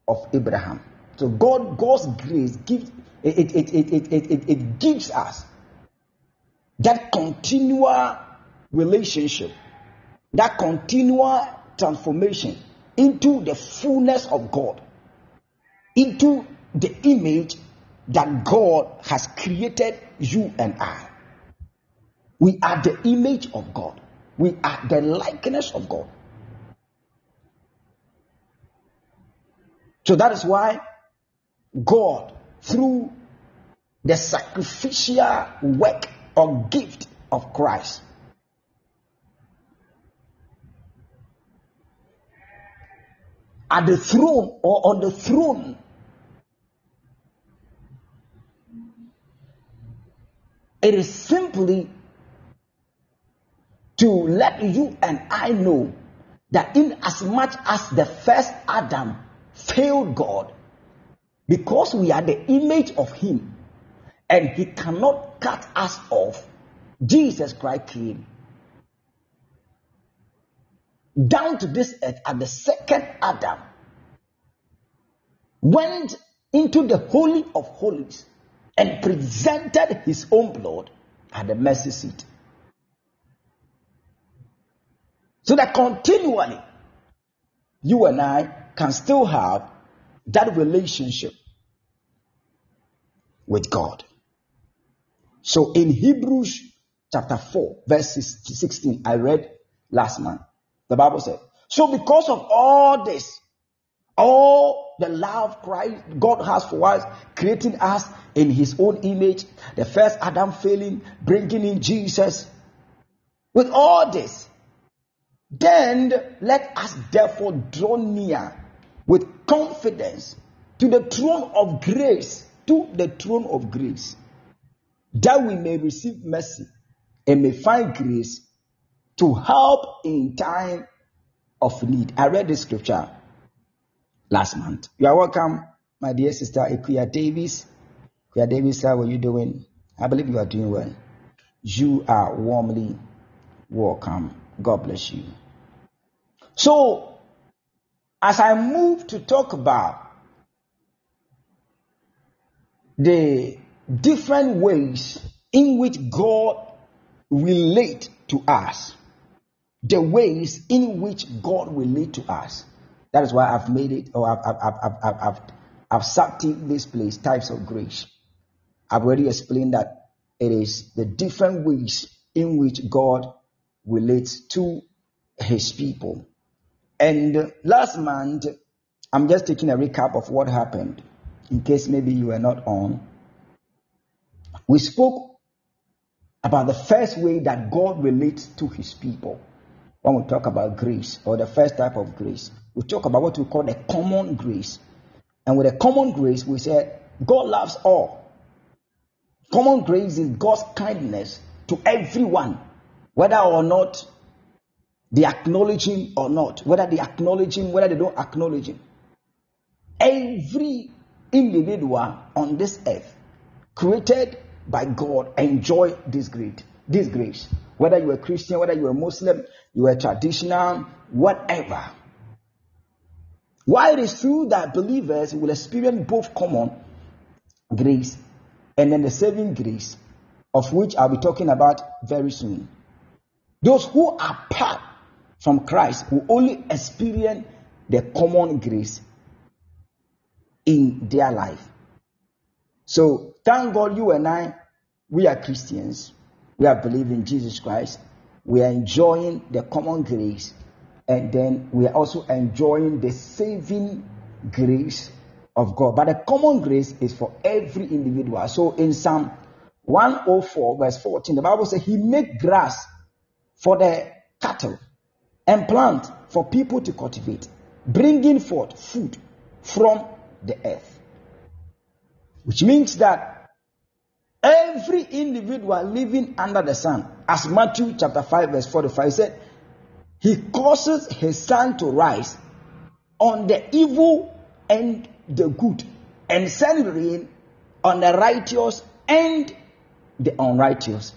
of Abraham. So God, God's grace gives it, it, it, it, it, it, it gives us that continual relationship, that continual transformation into the fullness of God, into the image that God has created you and I. We are the image of God. We are the likeness of God. So that is why God, through the sacrificial work or gift of Christ, at the throne or on the throne it is simply to let you and I know that in as much as the first Adam failed God, because we are the image of him and he cannot cut us off, Jesus Christ came down to this earth at the second Adam, went into the Holy of Holies and presented his own blood at the mercy seat. So that continually you and I can still have that relationship with God. So in Hebrews chapter 4, verse 16, I read last month, the Bible said, So because of all this, all the love Christ God has for us, creating us in His own image, the first Adam failing, bringing in Jesus. With all this, then let us therefore draw near with confidence to the throne of grace, to the throne of grace, that we may receive mercy and may find grace to help in time of need. I read this scripture last month. You are welcome, my dear sister Ekuya Davis. Ekuya Davis, how are you doing? I believe you are doing well. You are warmly welcome. God bless you. So, as I move to talk about the different ways in which God relate to us, the ways in which God relate to us. That is why I've made it, or I've, I've, I've, I've, I've subtitled this place types of grace. I've already explained that it is the different ways in which God relates to his people. And last month, I'm just taking a recap of what happened in case maybe you were not on. We spoke about the first way that God relates to his people when we talk about grace or the first type of grace. We talk about what we call the common grace. And with the common grace, we said God loves all. Common grace is God's kindness to everyone, whether or not they acknowledge Him or not, whether they acknowledge Him, whether they don't acknowledge Him. Every individual on this earth created by God enjoy this great this grace. Whether you're Christian, whether you're Muslim, you're traditional, whatever. While it is true that believers will experience both common grace and then the saving grace, of which I'll be talking about very soon. Those who are apart from Christ will only experience the common grace in their life. So thank God you and I, we are Christians. We are believing Jesus Christ. We are enjoying the common grace. And then we are also enjoying the saving grace of God. But the common grace is for every individual. So in Psalm 104, verse 14, the Bible says, He made grass for the cattle and plant for people to cultivate, bringing forth food from the earth. Which means that every individual living under the sun, as Matthew chapter 5, verse 45 said, He causes His sun to rise on the evil and the good, and send rain on the righteous and the unrighteous.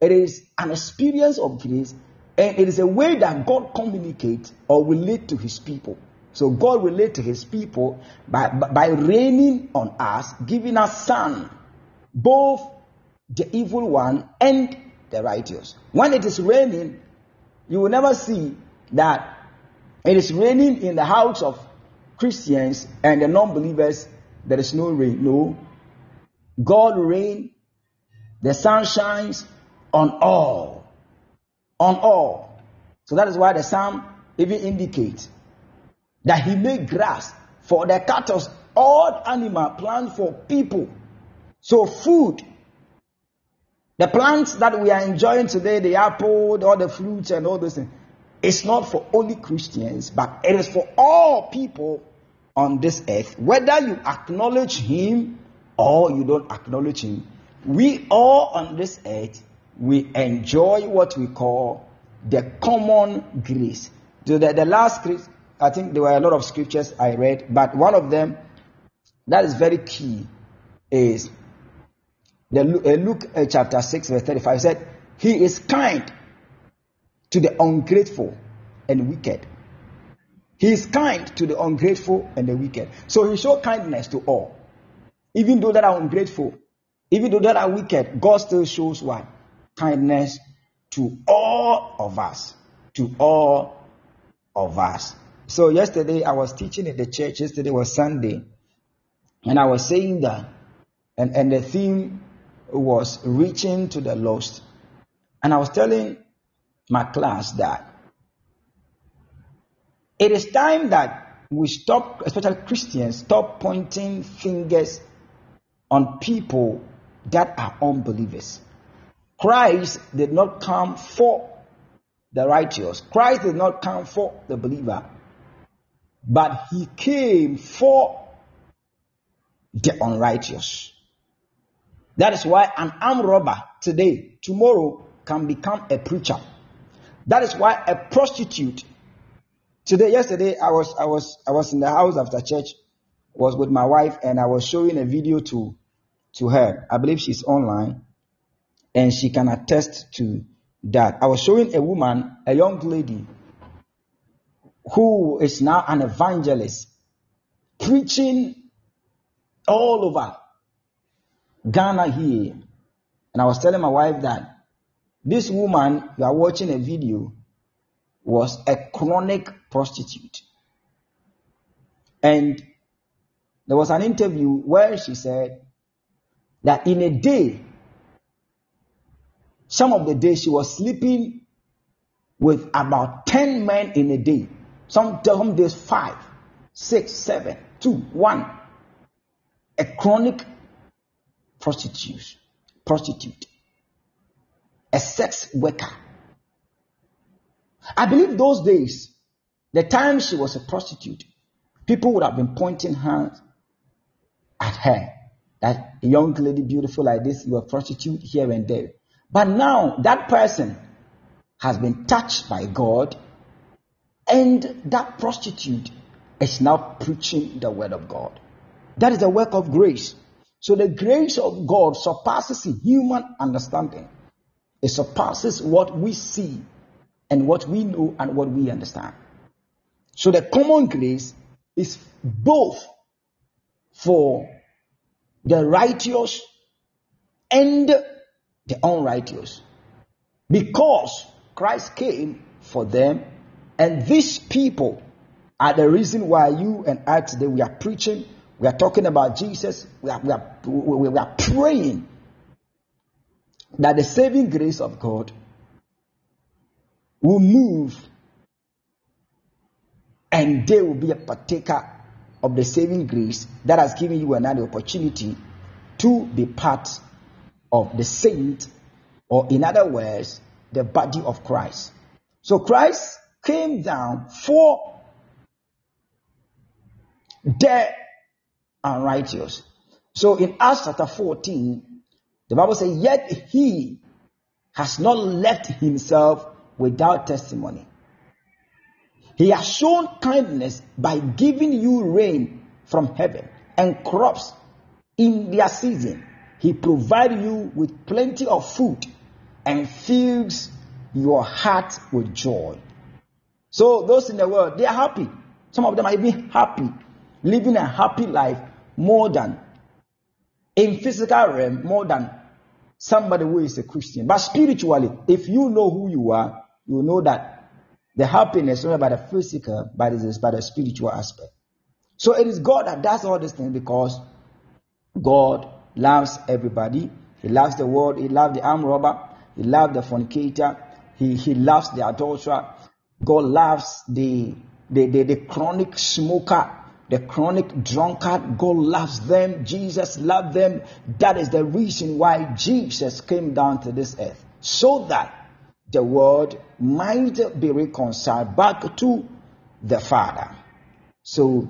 It is an experience of grace, and it is a way that God communicates or relate to His people. So God relate to His people by, by raining on us, giving us sun, both the evil one and the righteous. When it is raining, you will never see that it is raining in the house of Christians and the non-believers. There is no rain. No, God rain. The sun shines on all, on all. So that is why the psalm even indicates that he made grass for the cattle, all animal plants for people. So food, the plants that we are enjoying today, the apple, all the fruits and all those things, it's not for only Christians, but it is for all people on this earth, whether you acknowledge him or you don't acknowledge him. We all on this earth, we enjoy what we call the common grace. So the, the last I think there were a lot of scriptures I read, but one of them that is very key is the uh, Luke uh, chapter 6, verse 35 said, He is kind to the ungrateful and wicked. He is kind to the ungrateful and the wicked. So he showed kindness to all. Even though that are ungrateful, even though that are wicked, God still shows what? Kindness to all of us. To all of us. So yesterday I was teaching in the church. Yesterday was Sunday. And I was saying that, and, and the theme was reaching to the lost. And I was telling my class that it is time that we stop, especially Christians, stop pointing fingers on people that are unbelievers. Christ did not come for the righteous. Christ did not come for the believer. But he came for the unrighteous. That is why an armed robber today, tomorrow, can become a preacher. That is why a prostitute today, yesterday, I was I was I was in the house after church, was with my wife, and I was showing a video to to her. I believe she's online, and she can attest to that. I was showing a woman, a young lady, who is now an evangelist, preaching all over Ghana here. And I was telling my wife that this woman you are watching a video was a chronic prostitute. And There was an interview where she said that in a day, some of the days she was sleeping with about 10 men in a day. Some, tell some days, five, six, seven, two, one. A chronic prostitute, prostitute, a sex worker. I believe those days, the time she was a prostitute, people would have been pointing hands at her. That young lady, beautiful like this, you are a prostitute here and there. But now that person has been touched by God, and that prostitute is now preaching the word of God. That is a work of grace. So the grace of God surpasses human understanding. It surpasses what we see and what we know and what we understand. So the common grace is both for the righteous and the unrighteous. Because Christ came for them, and these people are the reason why you and I today we are preaching, we are talking about Jesus, we are, we are, we are praying that the saving grace of God will move and they will be a partaker of the saving grace that has given you another opportunity to be part of the saint, or in other words, the body of Christ. So Christ came down for the unrighteous. So in Acts chapter 14, the Bible says, Yet he has not left himself without testimony. He has shown kindness by giving you rain from heaven and crops in their season. He provides you with plenty of food and fills your heart with joy. So those in the world, they are happy. Some of them are even happy, living a happy life more than in physical realm, more than somebody who is a Christian. But spiritually, if you know who you are, you know that the happiness is not by the physical, but it is by the spiritual aspect. So it is God that does all these things because God loves everybody. He loves the world. He loves the arm robber. He loves the fornicator. He, he loves the adulterer. God loves the, the, the, the chronic smoker, the chronic drunkard. God loves them. Jesus loved them. That is the reason why Jesus came down to this earth. So that the world might be reconciled back to the Father. So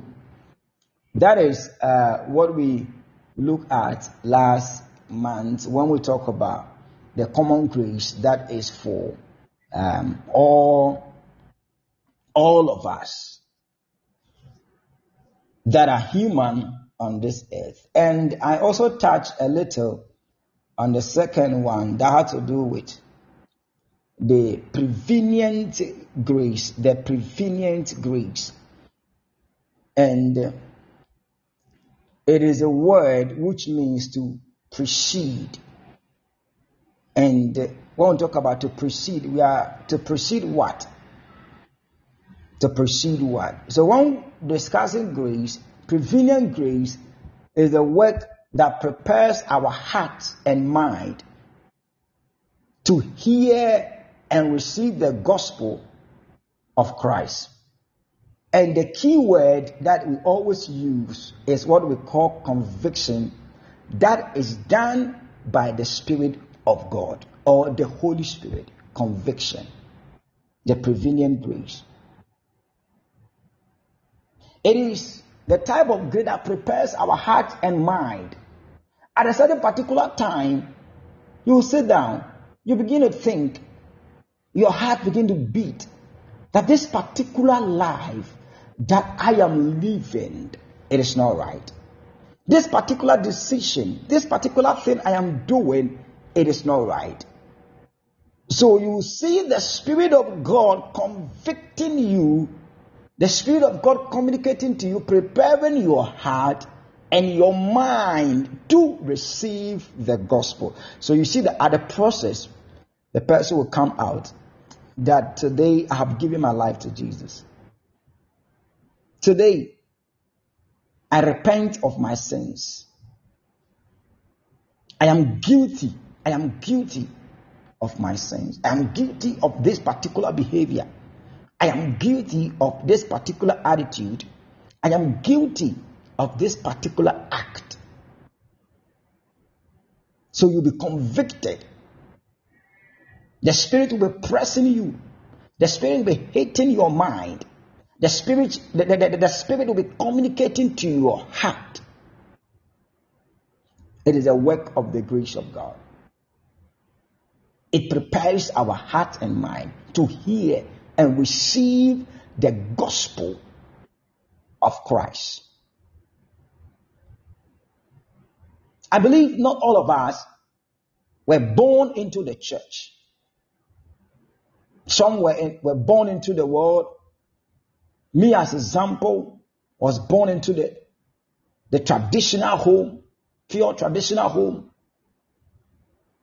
that is uh, what we looked at last month when we talk about the common grace that is for um, all, all of us that are human on this earth. And I also touched a little on the second one that had to do with the prevenient grace, the prevenient grace. And it is a word which means to precede. And when we talk about to precede, we are to precede what? To precede what? So when discussing grace, prevenient grace is the work that prepares our hearts and mind to hear and receive the gospel of Christ. And the key word that we always use is what we call conviction. That is done by the Spirit of God or the Holy Spirit. Conviction. The prevenient grace. It is the type of grace that prepares our heart and mind. At a certain particular time, you sit down, you begin to think, your heart begin to beat that this particular life that I am living, it is not right. This particular decision, this particular thing I am doing, it is not right. So you see the Spirit of God convicting you, the Spirit of God communicating to you, preparing your heart and your mind to receive the gospel. So you see that at the process, the person will come out that today I have given my life to Jesus. Today, I repent of my sins. I am guilty. I am guilty of my sins. I am guilty of this particular behavior. I am guilty of this particular attitude. I am guilty of this particular act. So you'll be convicted. The Spirit will be pressing you. The Spirit will be hitting your mind. The Spirit, the, the, the, the Spirit will be communicating to your heart. It is a work of the grace of God. It prepares our heart and mind to hear and receive the gospel of Christ. I believe not all of us were born into the church. Some were, were born into the world. Me, as example, was born into the, the traditional home, pure traditional home.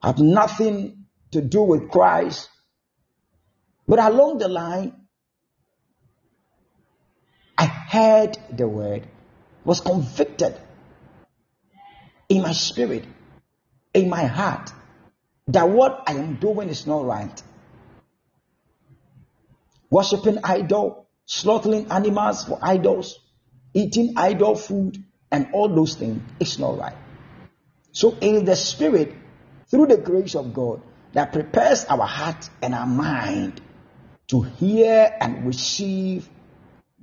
Have nothing to do with Christ. But along the line, I heard the word, was convicted in my spirit, in my heart, that what I am doing is not right. Worshipping idol, slaughtering animals for idols, eating idol food, and all those things, it's not right. So it is the spirit, through the grace of God, that prepares our heart and our mind to hear and receive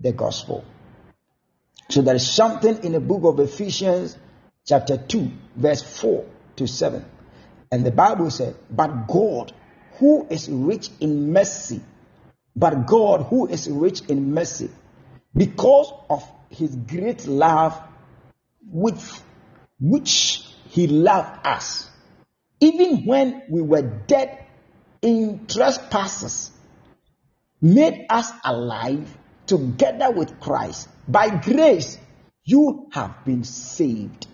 the gospel. So there is something in the book of Ephesians, chapter 2, verse 4 to 7. And the Bible said, But God, who is rich in mercy, but God, who is rich in mercy, because of his great love with which he loved us, even when we were dead in trespasses, made us alive together with Christ. By grace, you have been saved.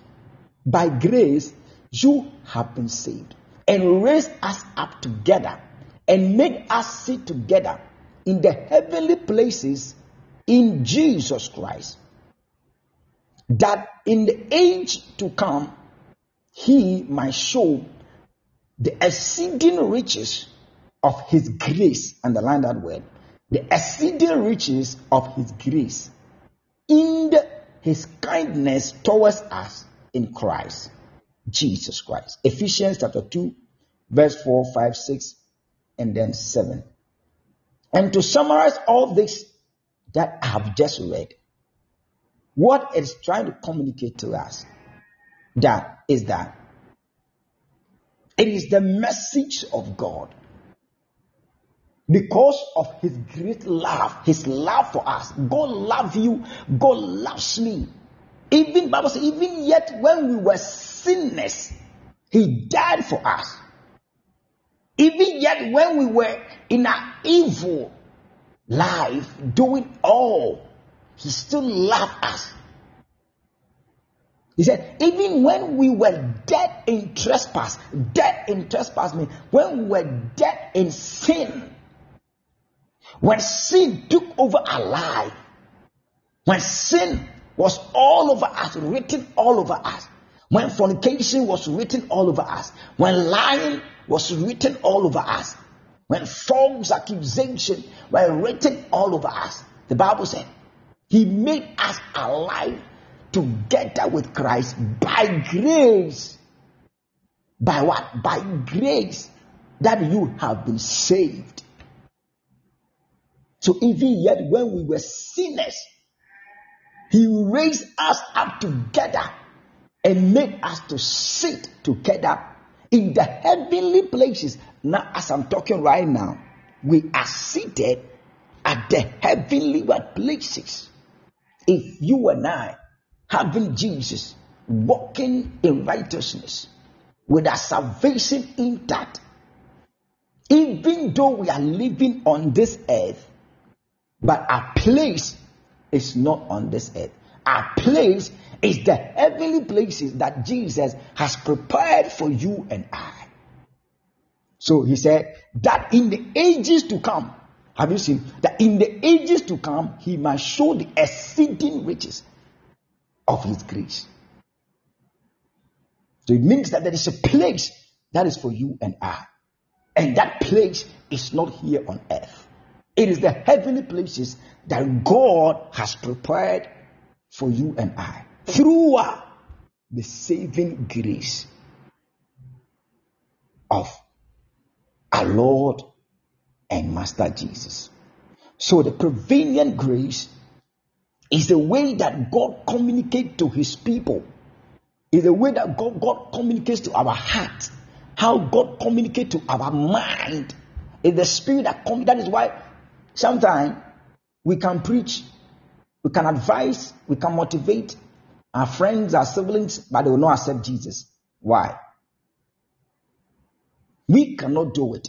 By grace, you have been saved. And raised us up together and made us sit together in the heavenly places in Jesus Christ. That in the age to come, he might show the exceeding riches of his grace, underline that word, the exceeding riches of his grace in the, his kindness towards us in Christ, Jesus Christ. Ephesians chapter 2, verse 4, 5, 6, and then 7. And to summarize all this that I have just read, what it's trying to communicate to us that is that it is the message of God because of his great love, his love for us. God loves you, God loves me. Even Bible says, even yet when we were sinners, he died for us. Even yet when we were in our evil life, doing all, he still loved us. He said, even when we were dead in trespass, dead in trespass means when we were dead in sin, when sin took over our life, when sin was all over us, written all over us, when fornication was written all over us, when lying was written all over us, when false accusation were written all over us, the Bible said, He made us alive together with Christ by grace. By what? By grace that you have been saved. So even yet when we were sinners, he raised us up together and made us to sit together in the heavenly places. Now, as I'm talking right now, we are seated at the heavenly places. If you and I, having Jesus, walking in righteousness, with our salvation intact, even though we are living on this earth, but our place is not on this earth. Our place is the heavenly places that Jesus has prepared for you and I. So he said that in the ages to come, have you seen that in the ages to come, he must show the exceeding riches. of His grace. So it means that there is a place that is for you and I. And that place is not here on earth. It is the heavenly places that God has prepared for you and I through the saving grace of our Lord and Master Jesus. So the prevenient grace is the way that God communicates to his people. Is the way that God, God communicates to our heart. How God communicates to our mind. Is the spirit that comes. That is why sometimes we can preach, we can advise, we can motivate our friends, our siblings, but they will not accept Jesus. Why? We cannot do it.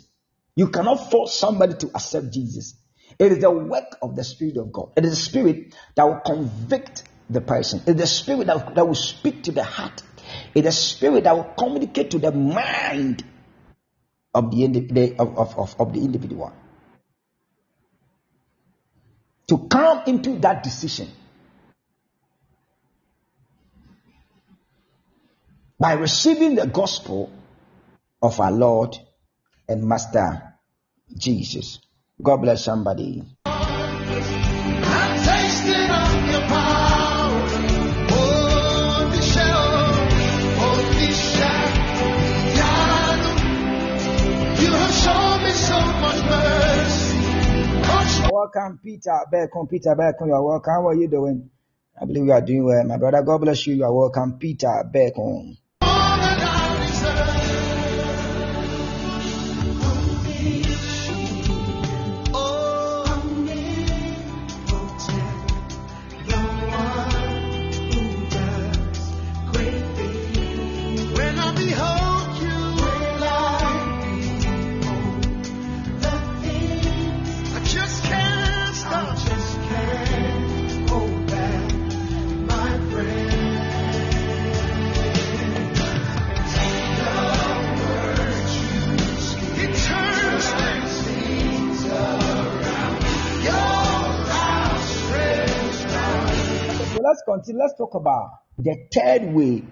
You cannot force somebody to accept Jesus. It is the work of the Spirit of God. It is the Spirit that will convict the person. It is the Spirit that, that will speak to the heart. It is the Spirit that will communicate to the mind of the, of, of, of, of the individual. To come into that decision by receiving the gospel of our Lord and Master Jesus. God bless somebody. I'm tasting of your power. Michelle. Michelle. You have shown me so much mercy. Much Welcome, Peter Beckham. Peter Beckham, you are welcome. How are you doing? I believe you are doing well. My brother, God bless you. You are welcome, Peter Beckham. Continue. Let's talk about the third way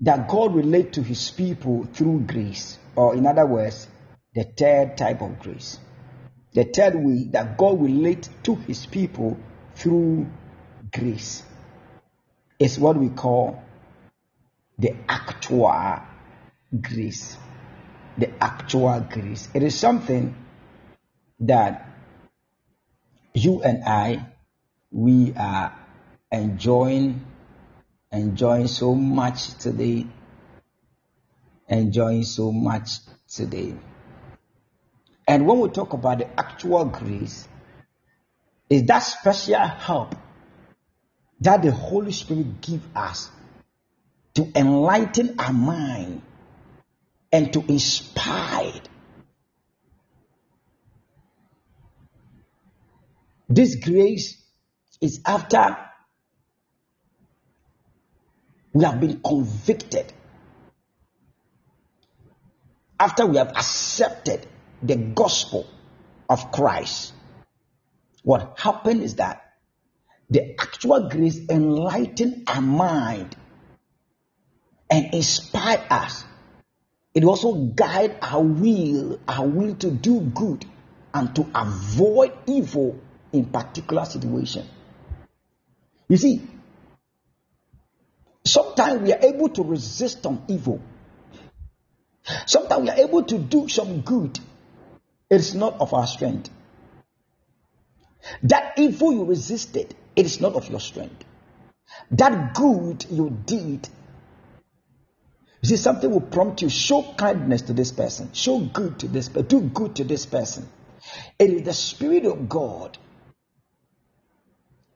that God relates to his people through grace. Or in other words, the third type of grace. The third way that God relates to his people through grace is what we call the actual grace. The actual grace. It is something that you and I we are enjoying enjoying so much today enjoying so much today. And when we talk about the actual grace is that special help that the holy spirit give us to enlighten our mind and to inspire? This grace is after we have been convicted, after we have accepted the gospel of Christ. What happened is that the actual grace enlighten our mind and inspire us. It also guide our will, our will to do good and to avoid evil in particular situation. You see, sometimes we are able to resist some evil. Sometimes we are able to do some good. It's not of our strength. That evil you resisted, it is not of your strength. That good you did, you see, something will prompt you show kindness to this person, show good to this person, do good to this person. It is the Spirit of God,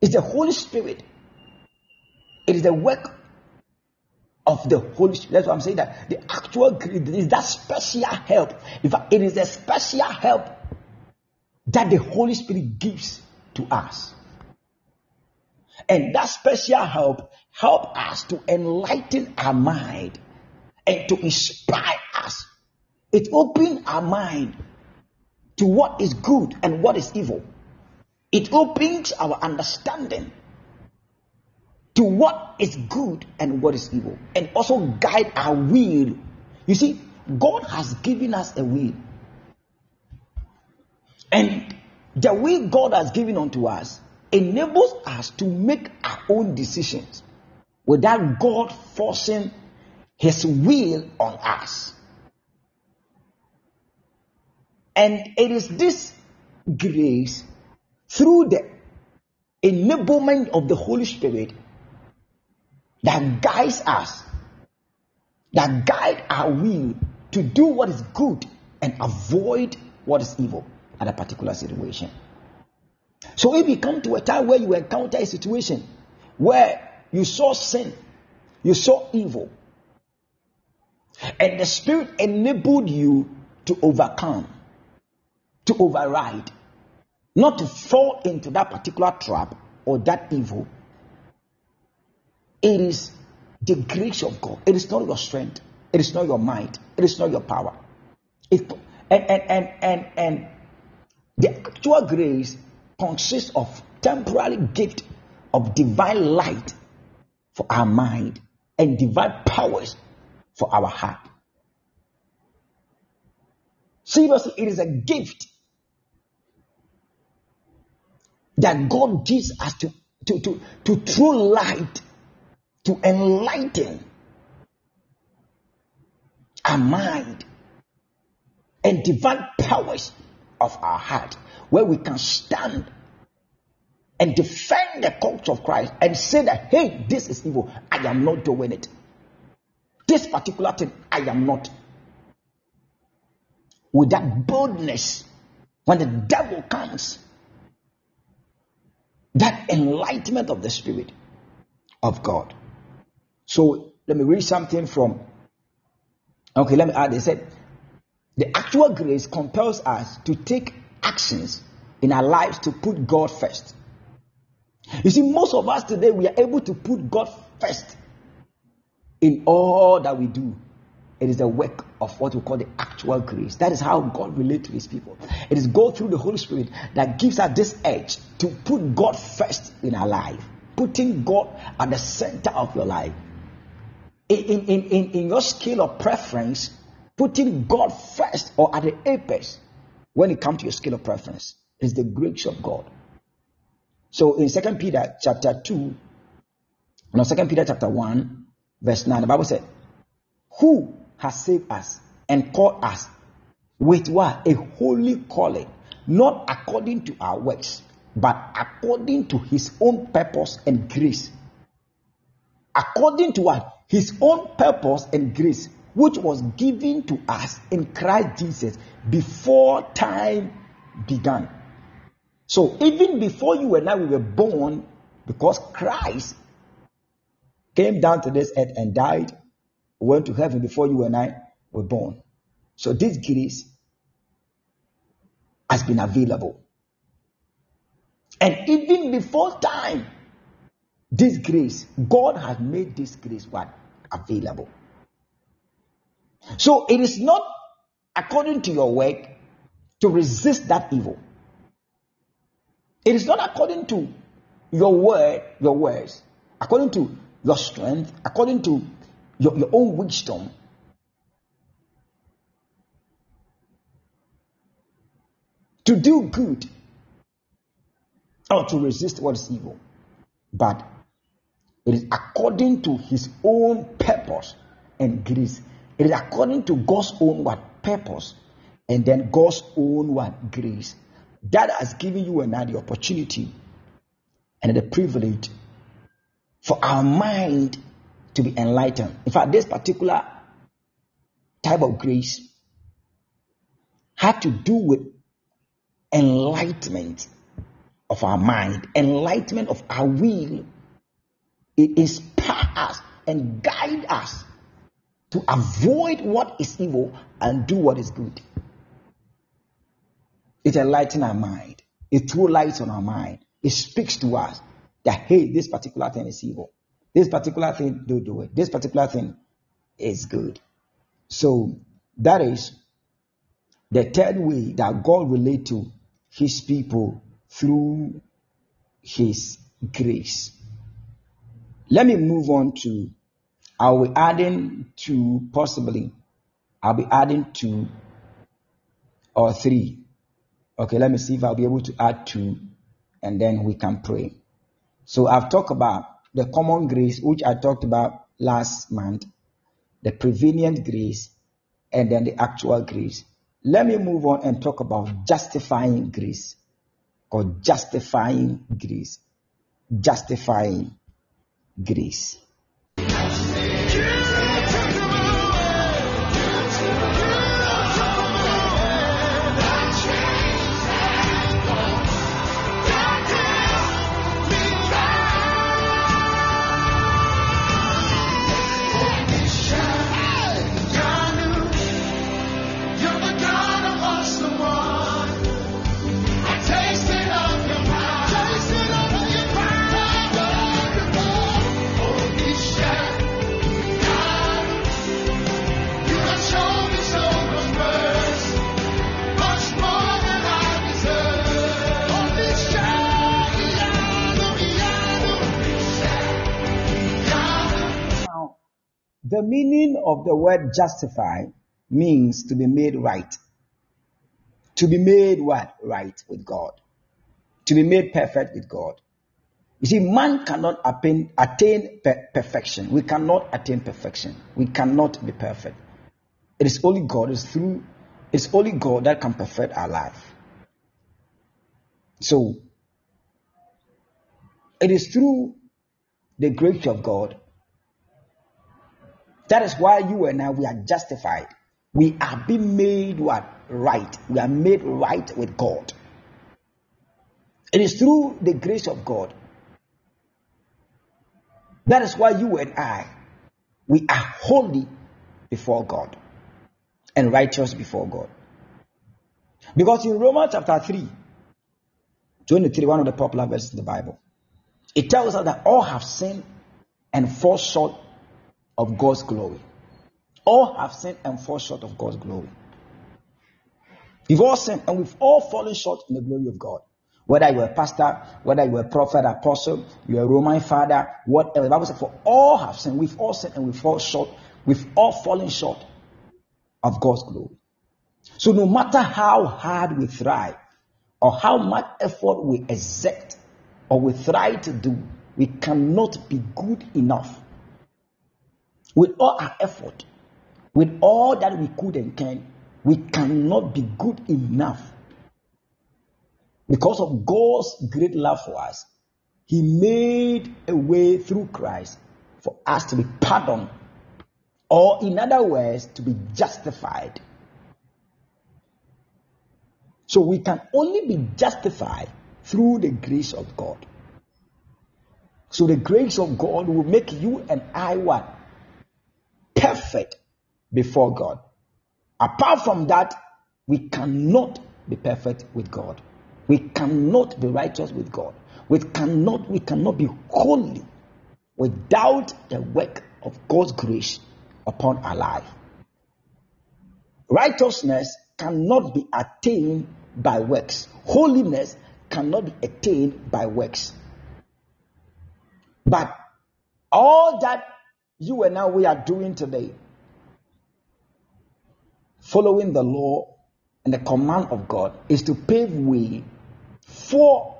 it's the Holy Spirit, it is the work of the Holy Spirit. That's what I'm saying. That the actual is that special help. Fact, it is a special help that the Holy Spirit gives to us. And that special help help us to enlighten our mind and to inspire us. It opens our mind to what is good and what is evil. It opens our understanding to what is good and what is evil, and also guide our will. You see, God has given us a will. And the will God has given unto us enables us to make our own decisions without God forcing His will on us. And it is this grace through the enablement of the Holy Spirit that guides us, that guide our will to do what is good and avoid what is evil at a particular situation. So if you come to a time where you encounter a situation where you saw sin, you saw evil, and the Spirit enabled you to overcome, to override, not to fall into that particular trap or that evil, it is the grace of God. It is not your strength. It is not your mind. It is not your power. It, and, and, and, and, and the actual grace consists of temporary gift of divine light for our mind and divine powers for our heart. Seriously, it is a gift that God gives us to, to, to, to true light to enlighten our mind and divine powers of our heart, where we can stand and defend the culture of Christ and say that, hey, this is evil. I am not doing it. This particular thing, I am not. With that boldness, when the devil comes, that enlightenment of the Spirit of God. So let me read something from. Okay, let me add. They said the actual grace compels us to take actions in our lives to put God first. You see, most of us today we are able to put God first in all that we do. It is the work of what we call the actual grace. That is how God relates to his people. It is God through the Holy Spirit that gives us this edge to put God first in our life, putting God at the center of your life in, in, in, in your scale of preference, putting God first or at the apex when it comes to your scale of preference is the grace of God. So in Second Peter chapter 2, no, Second Peter chapter 1, verse 9, the Bible said, Who has saved us and called us with what? A holy calling, not according to our works, but according to his own purpose and grace. According to what? His own purpose and grace, which was given to us in Christ Jesus before time began. So, even before you and I were born, because Christ came down to this earth and died, went to heaven before you and I were born. So, this grace has been available. And even before time, this grace, God has made this grace what? Available. So it is not according to your work to resist that evil. It is not according to your word, your words, according to your strength, according to your, your own wisdom. To do good or to resist what is evil. But it is according to his own purpose and grace. It is according to God's own what purpose and then God's own what grace. That has given you and I the opportunity and the privilege for our mind to be enlightened. In fact, this particular type of grace had to do with enlightenment of our mind, enlightenment of our will it inspire us and guide us to avoid what is evil and do what is good. It enlightens our mind. It throws light on our mind. It speaks to us that hey, this particular thing is evil. This particular thing, don't do it. This particular thing is good. So that is the third way that God relates to his people through his grace. Let me move on to, I'll be adding two, possibly, I'll be adding two or three. Okay, let me see if I'll be able to add two and then we can pray. So I've talked about the common grace, which I talked about last month, the prevenient grace, and then the actual grace. Let me move on and talk about justifying grace or justifying grace. Justifying grace. The meaning of the word justify means to be made right. To be made what? Right with God. To be made perfect with God. You see, man cannot attain, attain per- perfection. We cannot attain perfection. We cannot be perfect. It is only God. It's through. It's only God that can perfect our life. So, it is through the grace of God. That is why you and I we are justified. We are being made what right. We are made right with God. It is through the grace of God. That is why you and I we are holy before God and righteous before God. Because in Romans chapter 3, 23, one of the popular verses in the Bible, it tells us that all have sinned and fall short of God's glory. All have sinned and fall short of God's glory. We've all sinned and we've all fallen short in the glory of God. Whether you're a pastor, whether you're a prophet, apostle, you're a Roman father, whatever. The Bible says, for all have sinned. We've all sinned and we fall short. We've all fallen short of God's glory. So no matter how hard we try, or how much effort we exert, or we try to do, we cannot be good enough. With all our effort, with all that we could and can, we cannot be good enough. Because of God's great love for us, He made a way through Christ for us to be pardoned, or in other words, to be justified. So we can only be justified through the grace of God. So the grace of God will make you and I what? Perfect before God. Apart from that, we cannot be perfect with God. We cannot be righteous with God. We cannot, we cannot be holy without the work of God's grace upon our life. Righteousness cannot be attained by works. Holiness cannot be attained by works. But all that you and I we are doing today, following the law and the command of God, is to pave way for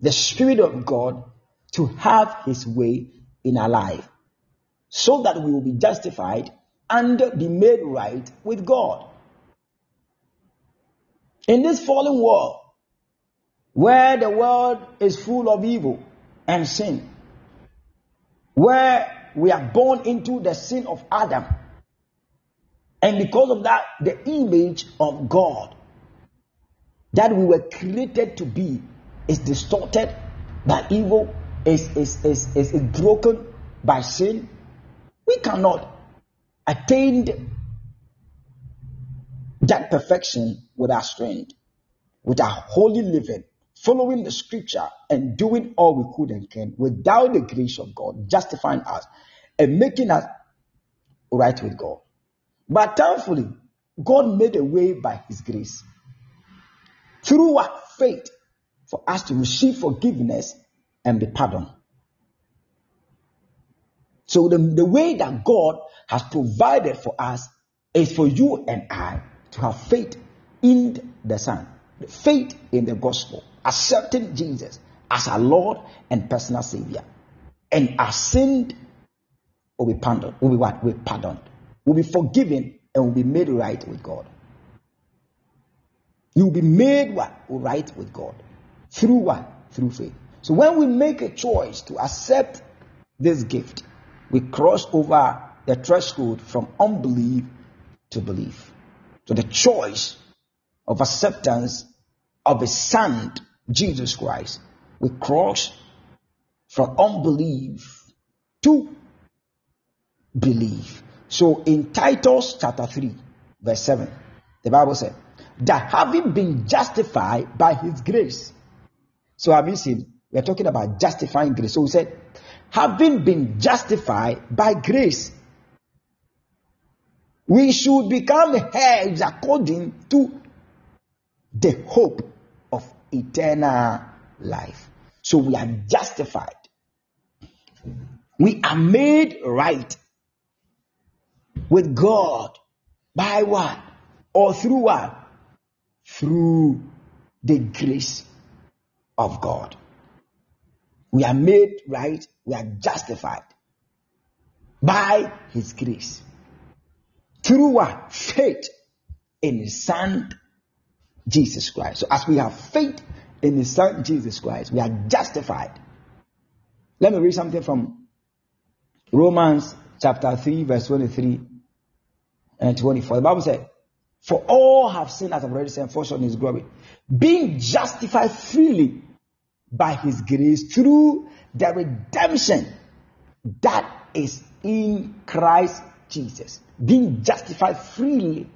the Spirit of God to have His way in our life so that we will be justified and be made right with God. In this fallen world, where the world is full of evil and sin, where we are born into the sin of Adam, and because of that, the image of God that we were created to be is distorted by evil, is, is, is, is, broken by sin, we cannot attain that perfection with our strength, with our holy living, following the scripture and doing all we could and can without the grace of God, justifying us and making us right with God. But thankfully, God made a way by His grace through our faith for us to receive forgiveness and be pardoned. So the, the way that God has provided for us is for you and I to have faith in the Son, faith in the gospel, accepting Jesus as our Lord and personal Savior. And our sin will be pardoned. Will be what? Will be pardoned. Will be forgiven and will be made right with God. You will be made what? Right with God. Through what? Through faith. So when we make a choice to accept this gift, we cross over the threshold from unbelief to belief. So the choice of acceptance of His Son, Jesus Christ, we cross from unbelief to belief. So in Titus chapter 3, verse 7, the Bible said, that having been justified by his grace. So have you seen? We're talking about justifying grace. So we said, having been justified by grace, we should become heirs according to the hope of eternal life. So we are justified. We are made right with God by what? Or through what? Through the grace of God. We are made right, we are justified by His grace. Through what? Faith in His Son, Jesus Christ. So, as we have faith in His Son, Jesus Christ, we are justified. Let me read something from Romans chapter 3, verse 23 and 24. The Bible said, For all have sinned, as I've already short in His glory, being justified freely by his grace through the redemption that is in Christ Jesus. Being justified freely.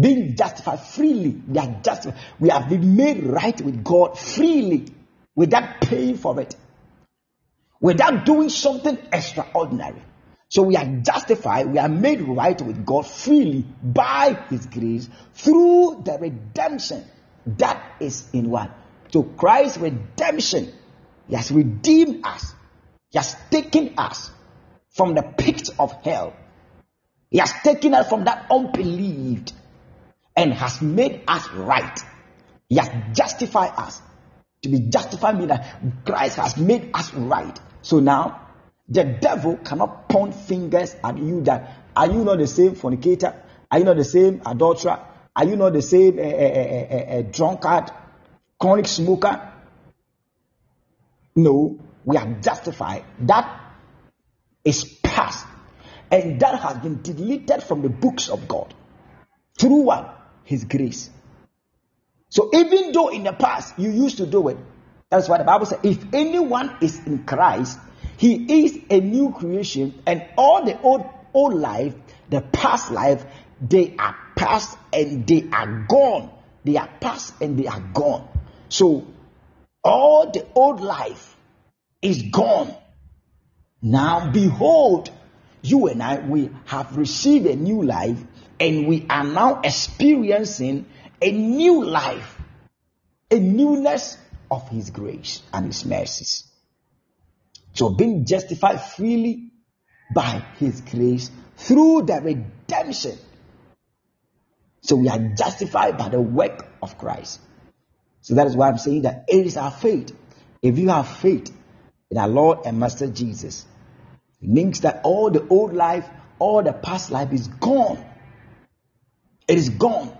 Being justified freely. We are just we have been made right with God freely without paying for it. Without doing something extraordinary. So we are justified, we are made right with God freely by his grace through the redemption that is in what? to Christ's redemption. He has redeemed us. He has taken us from the pit of hell. He has taken us from that unbelieved and has made us right. He has justified us. To be justified means that Christ has made us right. So now, the devil cannot point fingers at you that are you not the same fornicator? Are you not the same adulterer? Are you not the same uh, uh, uh, drunkard? chronic smoker. No, we are justified. That is past. And that has been deleted from the books of God. Through what? His grace. So even though in the past you used to do it, that's why the Bible says, if anyone is in Christ, he is a new creation, and all the old old life, the past life, they are past and they are gone. They are past and they are gone. So all the old life is gone. Now behold, you and I, we have received a new life and we are now experiencing a new life, a newness of His grace and His mercies. So being justified freely by His grace through the redemption. So we are justified by the work of Christ. So that is why I'm saying that it is our faith. If you have faith in our Lord and Master Jesus, it means that all the old life, all the past life is gone. It is gone.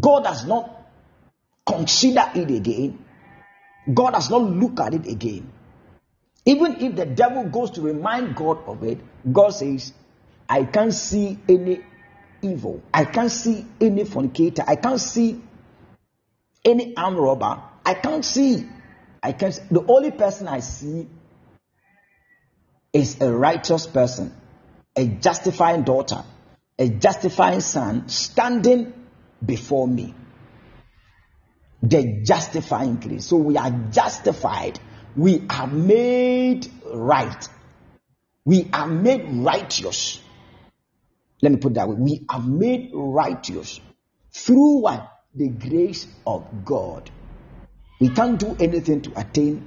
God does not consider it again. God does not look at it again. Even if the devil goes to remind God of it, God says, I can't see any evil. I can't see any fornicator. I can't see any arm robber, I can't see. I can't. See. The only person I see is a righteous person, a justifying daughter, a justifying son standing before me. The justifying grace. So we are justified. We are made right. We are made righteous. Let me put that way. We are made righteous through what? the grace of God. We can't do anything to attain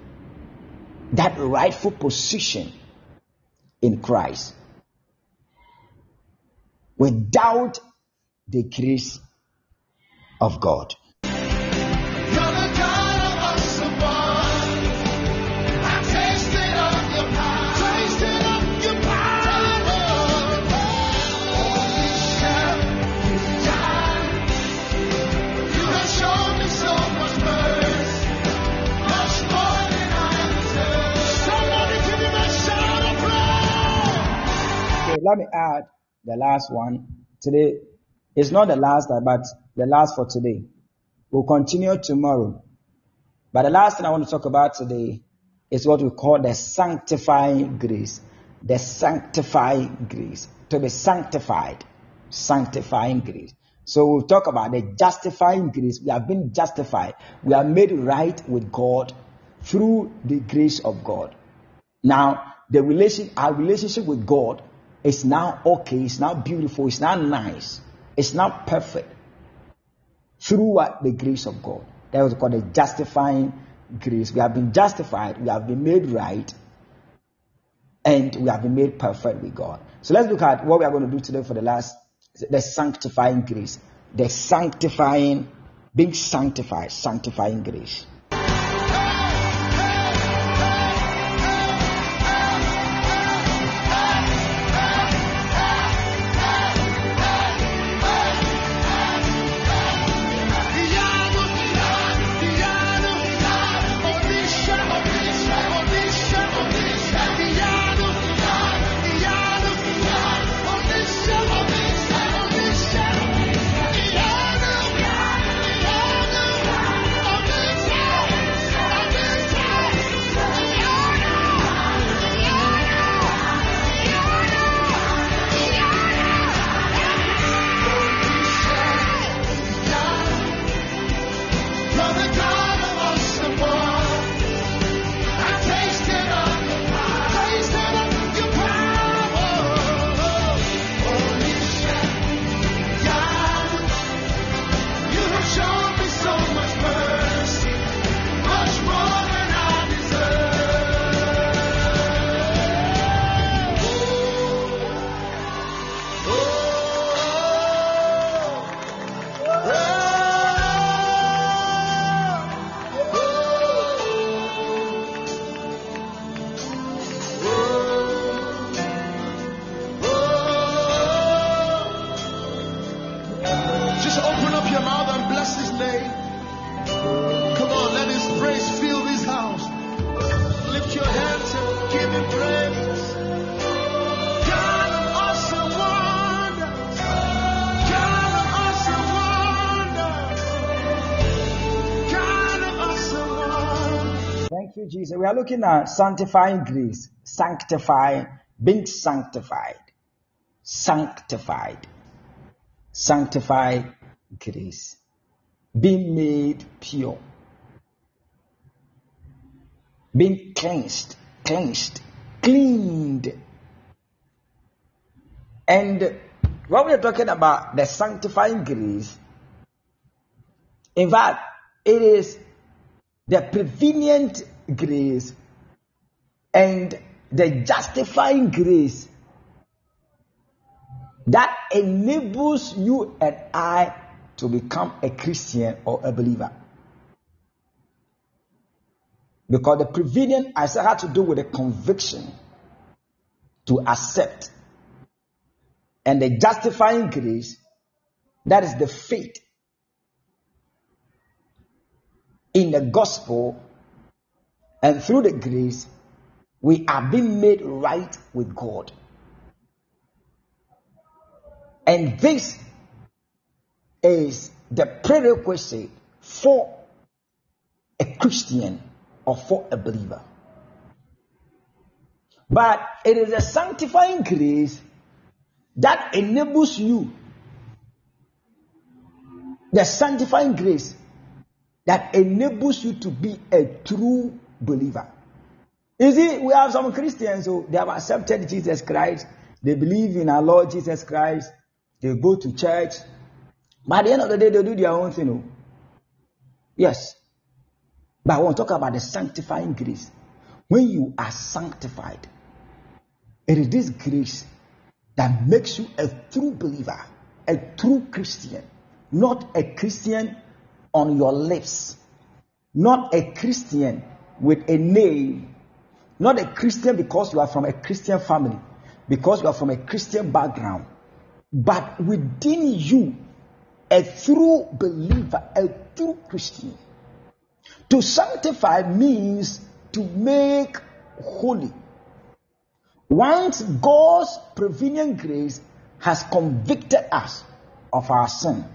that rightful position in Christ without the grace of God. Let me add the last one. Today is not the last, uh, but the last for today. We'll continue tomorrow. But the last thing I want to talk about today is what we call the sanctifying grace. The sanctifying grace. To be sanctified. Sanctifying grace. So we'll talk about the justifying grace. We have been justified. We are made right with God through the grace of God. Now, the relation, our relationship with God is now okay, it's now beautiful, it's now nice, it's now perfect through what the grace of God. That was called the justifying grace. We have been justified, we have been made right, and we have been made perfect with God. So let's look at what we are going to do today for the last the sanctifying grace. The sanctifying, being sanctified, sanctifying grace. Jesus. We are looking at sanctifying grace, sanctify, being sanctified, sanctified, sanctified grace, being made pure, being cleansed, cleansed, cleaned. And when we are talking about the sanctifying grace, in fact, it is the prevenient grace and the justifying grace that enables you and I to become a Christian or a believer. Because the prevenient I said had to do with the conviction to accept. And the justifying grace, that is the faith in the gospel and through the grace, we are being made right with God. And this is the prerequisite for a Christian or for a believer. But it is a sanctifying grace that enables you, the sanctifying grace that enables you to be a true believer. You see, we have some Christians who they have accepted Jesus Christ, they believe in our Lord Jesus Christ, they go to church, but at the end of the day, they do their own thing. oh. Yes. But I want to talk about the sanctifying grace. When you are sanctified, It is this grace that makes you a true believer, a true Christian, not a Christian on your lips, not a Christian with a name, not a Christian because you are from a Christian family, because you are from a Christian background, but within you, a true believer, a true Christian. To sanctify means to make holy. Once God's prevenient grace has convicted us of our sin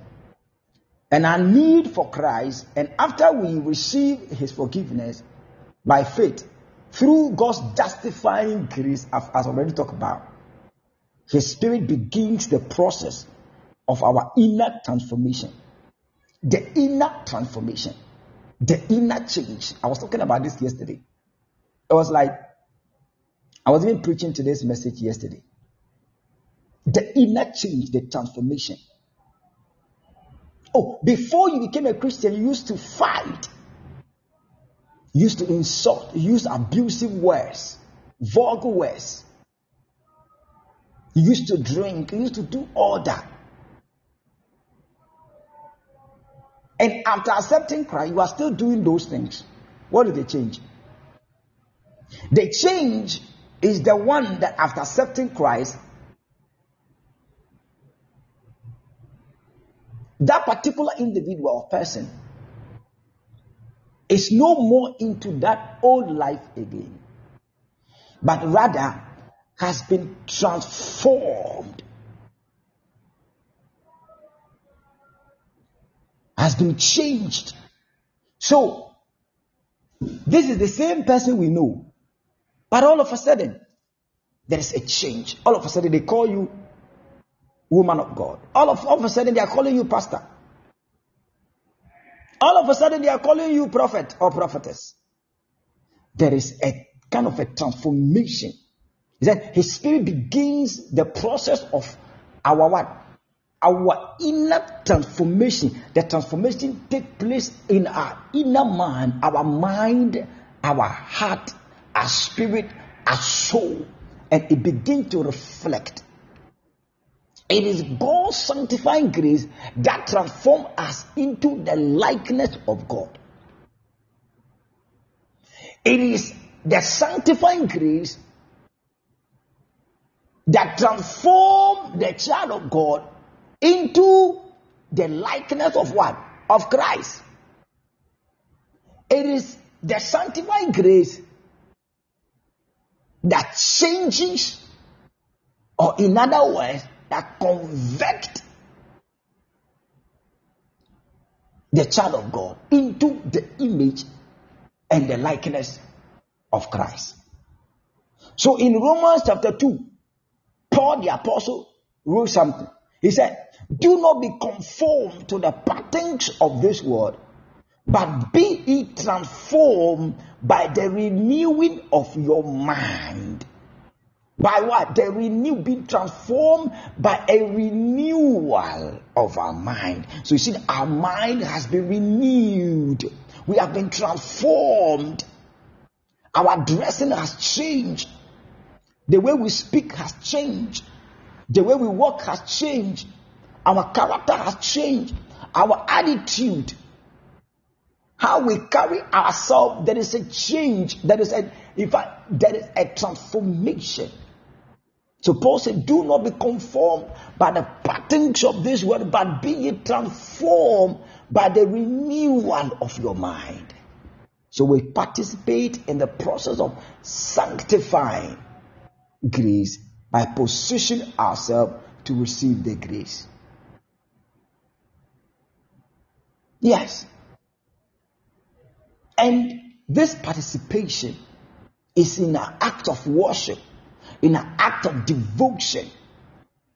and our need for Christ, and after we receive His forgiveness by faith through God's justifying grace, as I've already talked about, His Spirit begins the process of our inner transformation. The inner transformation, the inner change. I was talking about this yesterday. It was like I was even preaching today's message yesterday. The inner change, the transformation. Oh, before you became a Christian, you used to fight, used to insult, used abusive words, vulgar words. You used to drink, you used to do all that. And after accepting Christ, you are still doing those things. What did they change? The change is the one that after accepting Christ, that particular individual or person is no more into that old life again, but rather has been transformed, has been changed. So, this is the same person we know, but all of a sudden, there is a change. All of a sudden, they call you woman of God. All of, all of a sudden, they are calling you pastor. All of a sudden, they are calling you prophet or prophetess. There is a kind of a transformation. He said his spirit begins the process of our what? Our inner transformation. The transformation take place in our inner man, our mind, our heart, our spirit, our soul, and it begins to reflect. It is God's sanctifying grace that transforms us into the likeness of God. It is the sanctifying grace that transforms the child of God into the likeness of what? Of Christ. It is the sanctifying grace that changes, or in other words, that convert the child of God into the image and the likeness of Christ. So in Romans chapter 2, Paul the apostle wrote something. He said, Do not be conformed to the patterns of this world, but be ye transformed by the renewing of your mind. By what? The renew, being transformed by a renewal of our mind. So you see, our mind has been renewed. We have been transformed. Our dressing has changed. The way we speak has changed. The way we walk has changed. Our character has changed. Our attitude, how we carry ourselves, there is a change. There is a, in fact, there is a transformation. So Paul said, Do not be conformed by the patterns of this world, but be ye transformed by the renewal of your mind. So we participate in the process of sanctifying grace by positioning ourselves to receive the grace. Yes. And this participation is in an act of worship in an act of devotion,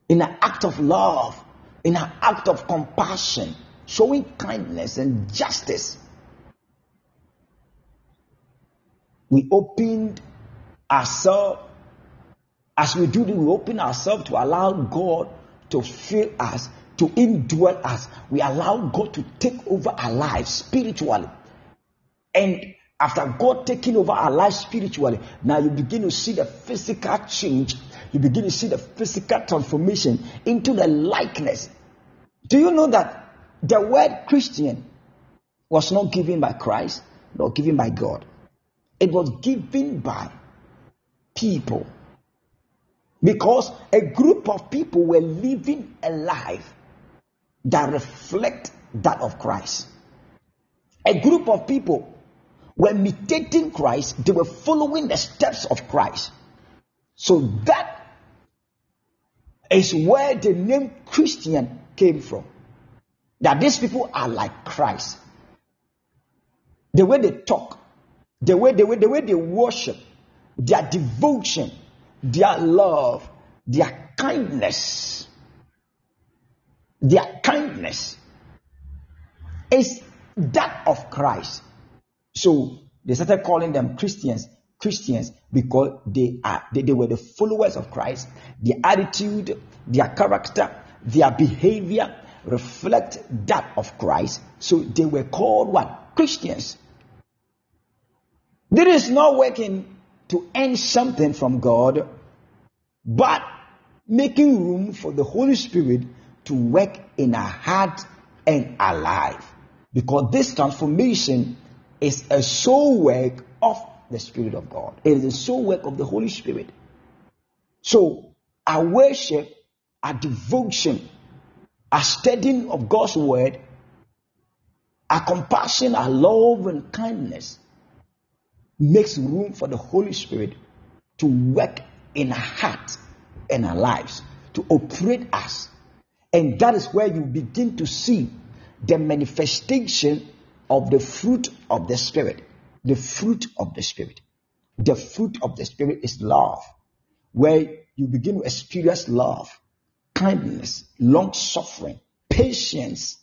in an act of love, in an act of compassion, showing kindness and justice. We opened ourselves, as we do we open ourselves to allow God to fill us, to indwell us. We allow God to take over our lives spiritually. And after God taking over our life spiritually, now you begin to see the physical change you begin to see the physical transformation into the likeness. Do you know that the word Christian was not given by Christ, nor given by God? It was given by people. Because a group of people were living a life that reflect that of Christ. A group of people were imitating Christ, they were following the steps of Christ. So that is where the name Christian came from. That these people are like Christ. The way they talk, the way, the way, the way they worship, their devotion, their love, their kindness, their kindness is that of Christ. So they started calling them Christians, Christians because they are they, they were the followers of Christ. Their attitude, their character, their behavior reflect that of Christ. So they were called what? Christians. This is not working to earn something from God, but making room for the Holy Spirit to work in our heart and our life. Because this transformation is a sole work of the Spirit of God. It is a sole work of the Holy Spirit. So our worship, our devotion, our studying of God's word, our compassion, our love and kindness makes room for the Holy Spirit to work in our heart and our lives, to operate us. And that is where you begin to see the manifestation of the fruit of the Spirit. The fruit of the Spirit. The fruit of the Spirit is love, where you begin to experience love, kindness, long suffering, patience.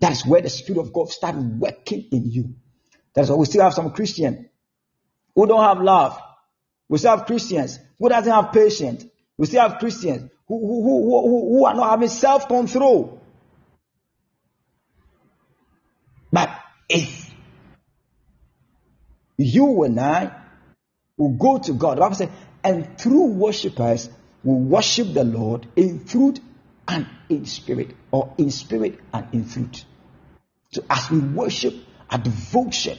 That's where the Spirit of God starts working in you. That's why we still have some Christians who don't have love. We still have Christians who doesn't have patience. We still have Christians who, who, who, who, who are not having self-control. But if you and I will go to God, the Bible says, and through worshippers will worship the Lord in truth and in spirit, or in spirit and in truth. So as we worship our devotion,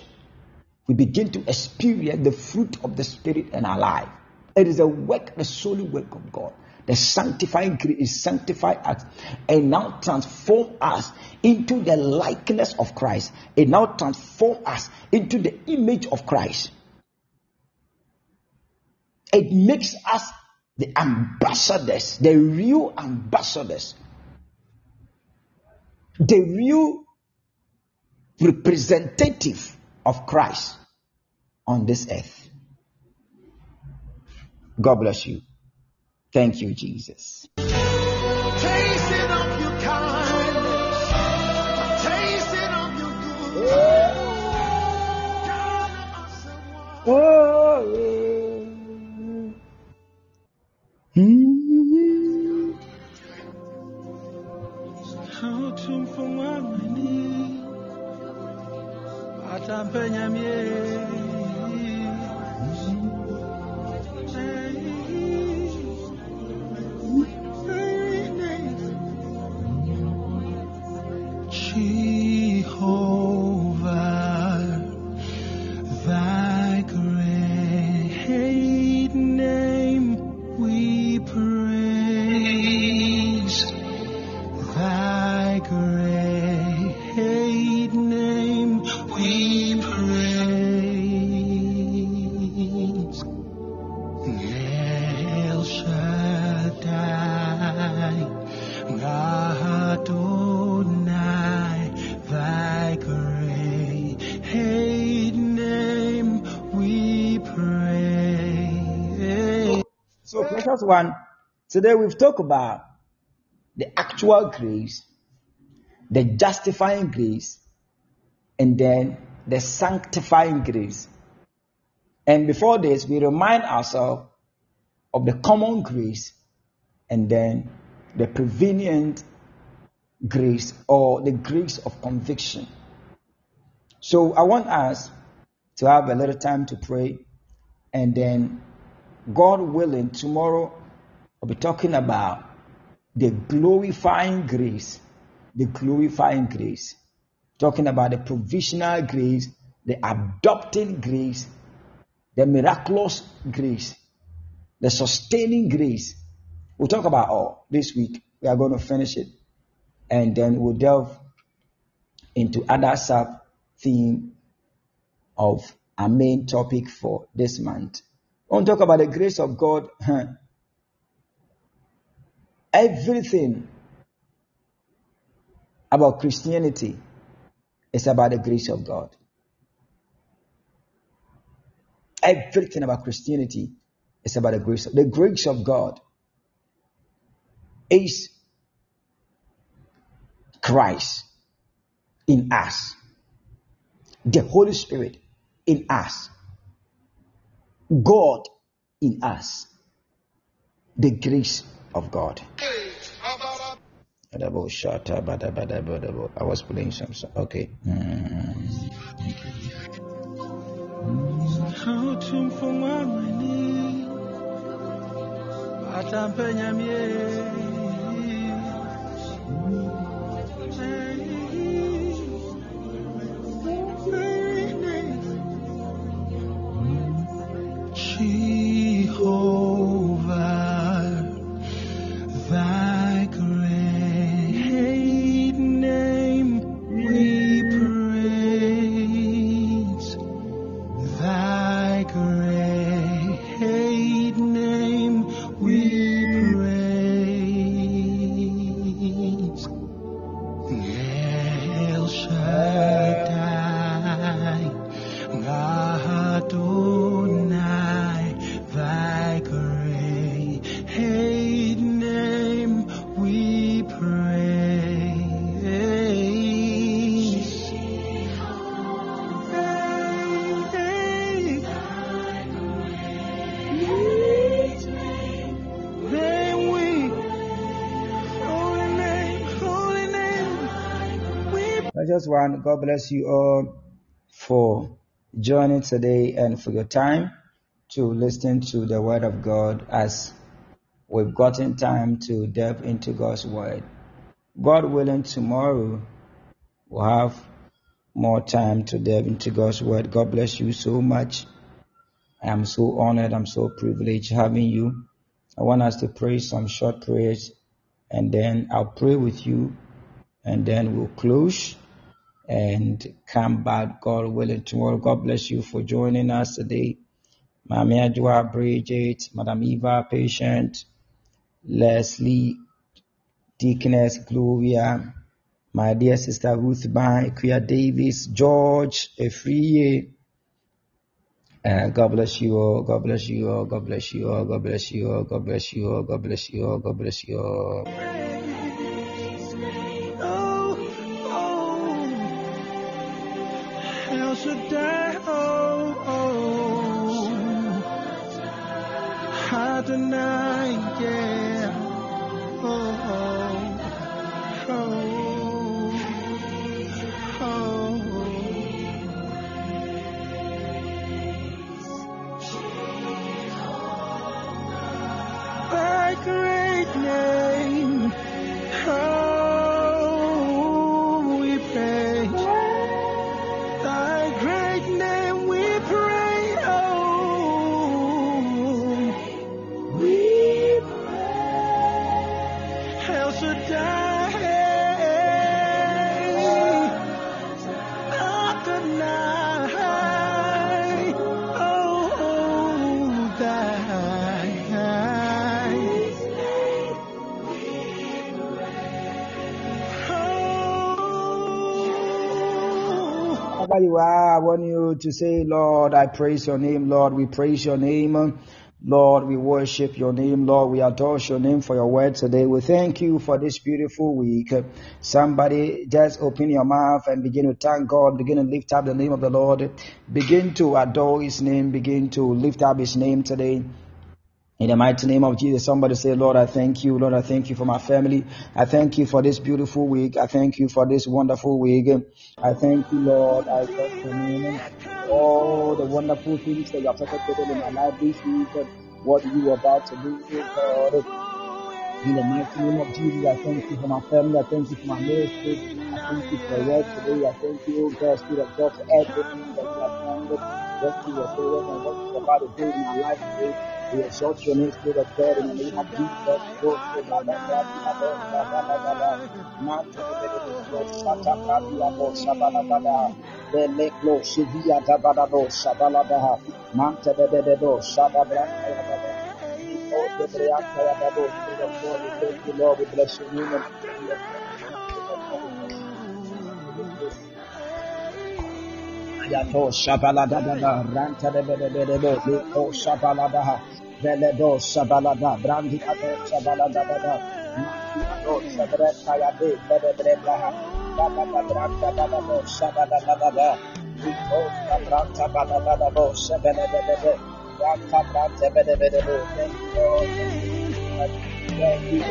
we begin to experience the fruit of the Spirit in our life. It is a work, a solely work of God. The sanctifying grace sanctify us and now transform us into the likeness of Christ. It now transform us into the image of Christ. It makes us the ambassadors, the real ambassadors, the real representative of Christ on this earth. God bless you. Thank you, Jesus. Tasting of your kindness, tasting of Precious one, today we've talked about the actual grace, the justifying grace, and then the sanctifying grace. And before this, we remind ourselves of the common grace and then the prevenient grace or the grace of conviction. So I want us to have a little time to pray and then God willing, tomorrow I'll be talking about the glorifying grace. The glorifying grace. Talking about the provisional grace, the adopting grace, the miraculous grace, the sustaining grace. We'll talk about all this week. We are going to finish it. And then we'll delve into other sub theme of our main topic for this month. To talk about the grace of God. Everything about Christianity is about the grace of God. Everything about Christianity is about the grace. The grace of God is Christ in us, the Holy Spirit in us, God in us, the grace of God. I was playing some song. Okay. Mm. Just want God bless you all for joining today and for your time to listen to the word of God as we've gotten time to delve into God's word. God willing, tomorrow we'll have more time to delve into God's word. God bless you so much. I am so honored. I'm so privileged having you. I want us to pray some short prayers and then I'll pray with you and then we'll close and come back, God willing, tomorrow. God bless you for joining us today. Mami Adwa, Bridget, Madam Eva, Patient, Leslie, Deaconess Gloria, my dear sister Ruth Ban, Kuya Davis, George, Efriye. Uh, God bless you all. God bless you all. God bless you all. God bless you all. God bless you all. God bless you all. God bless you all. El Shaddai, oh, oh, Adonai, yeah, I want you to say, Lord, I praise your name. Lord, we praise your name. Lord, we worship your name. Lord, we adore your name for your word today. We thank you for this beautiful week. Somebody just open your mouth and begin to thank God. Begin to lift up the name of the Lord. Begin to adore his name. Begin to lift up his name today. In the mighty name of Jesus, somebody say, Lord, I thank you. Lord, I thank you for my family. I thank you for this beautiful week. I thank you for this wonderful week. I thank you, Lord. I thank you, name. All the wonderful things that you have protected in my life this week. what you are about to do, oh God. In the mighty name of Jesus, I thank you for my family. I thank you for my ministry. I thank you for work today. I thank you, oh God, Spirit of God, for everything that you have done. What you are doing and what you about to do in my life today. We exalt your name, de de de thank you de de de de de veledo brandi ado shabalada da da mandi ado shabreta ya de de de breta ha baba da branta da da shabalada da da liko shabranta da da da da do shabala da da da branta branta de de de de de thank you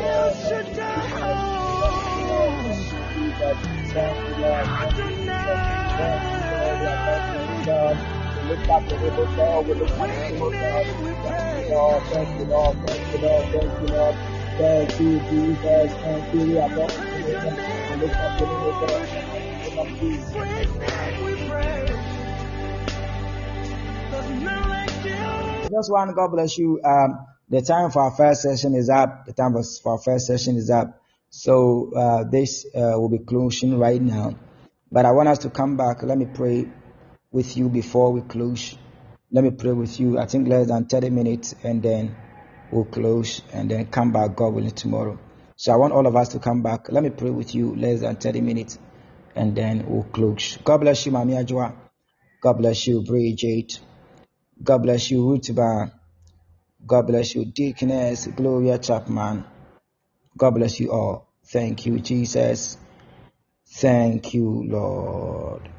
Lord. Thank we are thanking you God we look back to the God we look back to God thank you Lord thank you Lord thank you Lord thank you Lord thank you Jesus thank you we are thanking you we look back to the God in the name of Just one, God bless you. Um, the time for our first session is up. The time for our first session is up. So uh, this uh, will be closing right now. But I want us to come back. Let me pray with you before we close. Let me pray with you. I think less than 30 minutes, and then we'll close and then come back, God willing, tomorrow. So I want all of us to come back. Let me pray with you less than 30 minutes, and then we'll close. God bless you, Mami Ajwa. God bless you, Bridget. God bless you, Rutiba. God bless you, Deaconess Gloria Chapman. God bless you all. Thank you, Jesus. Thank you, Lord.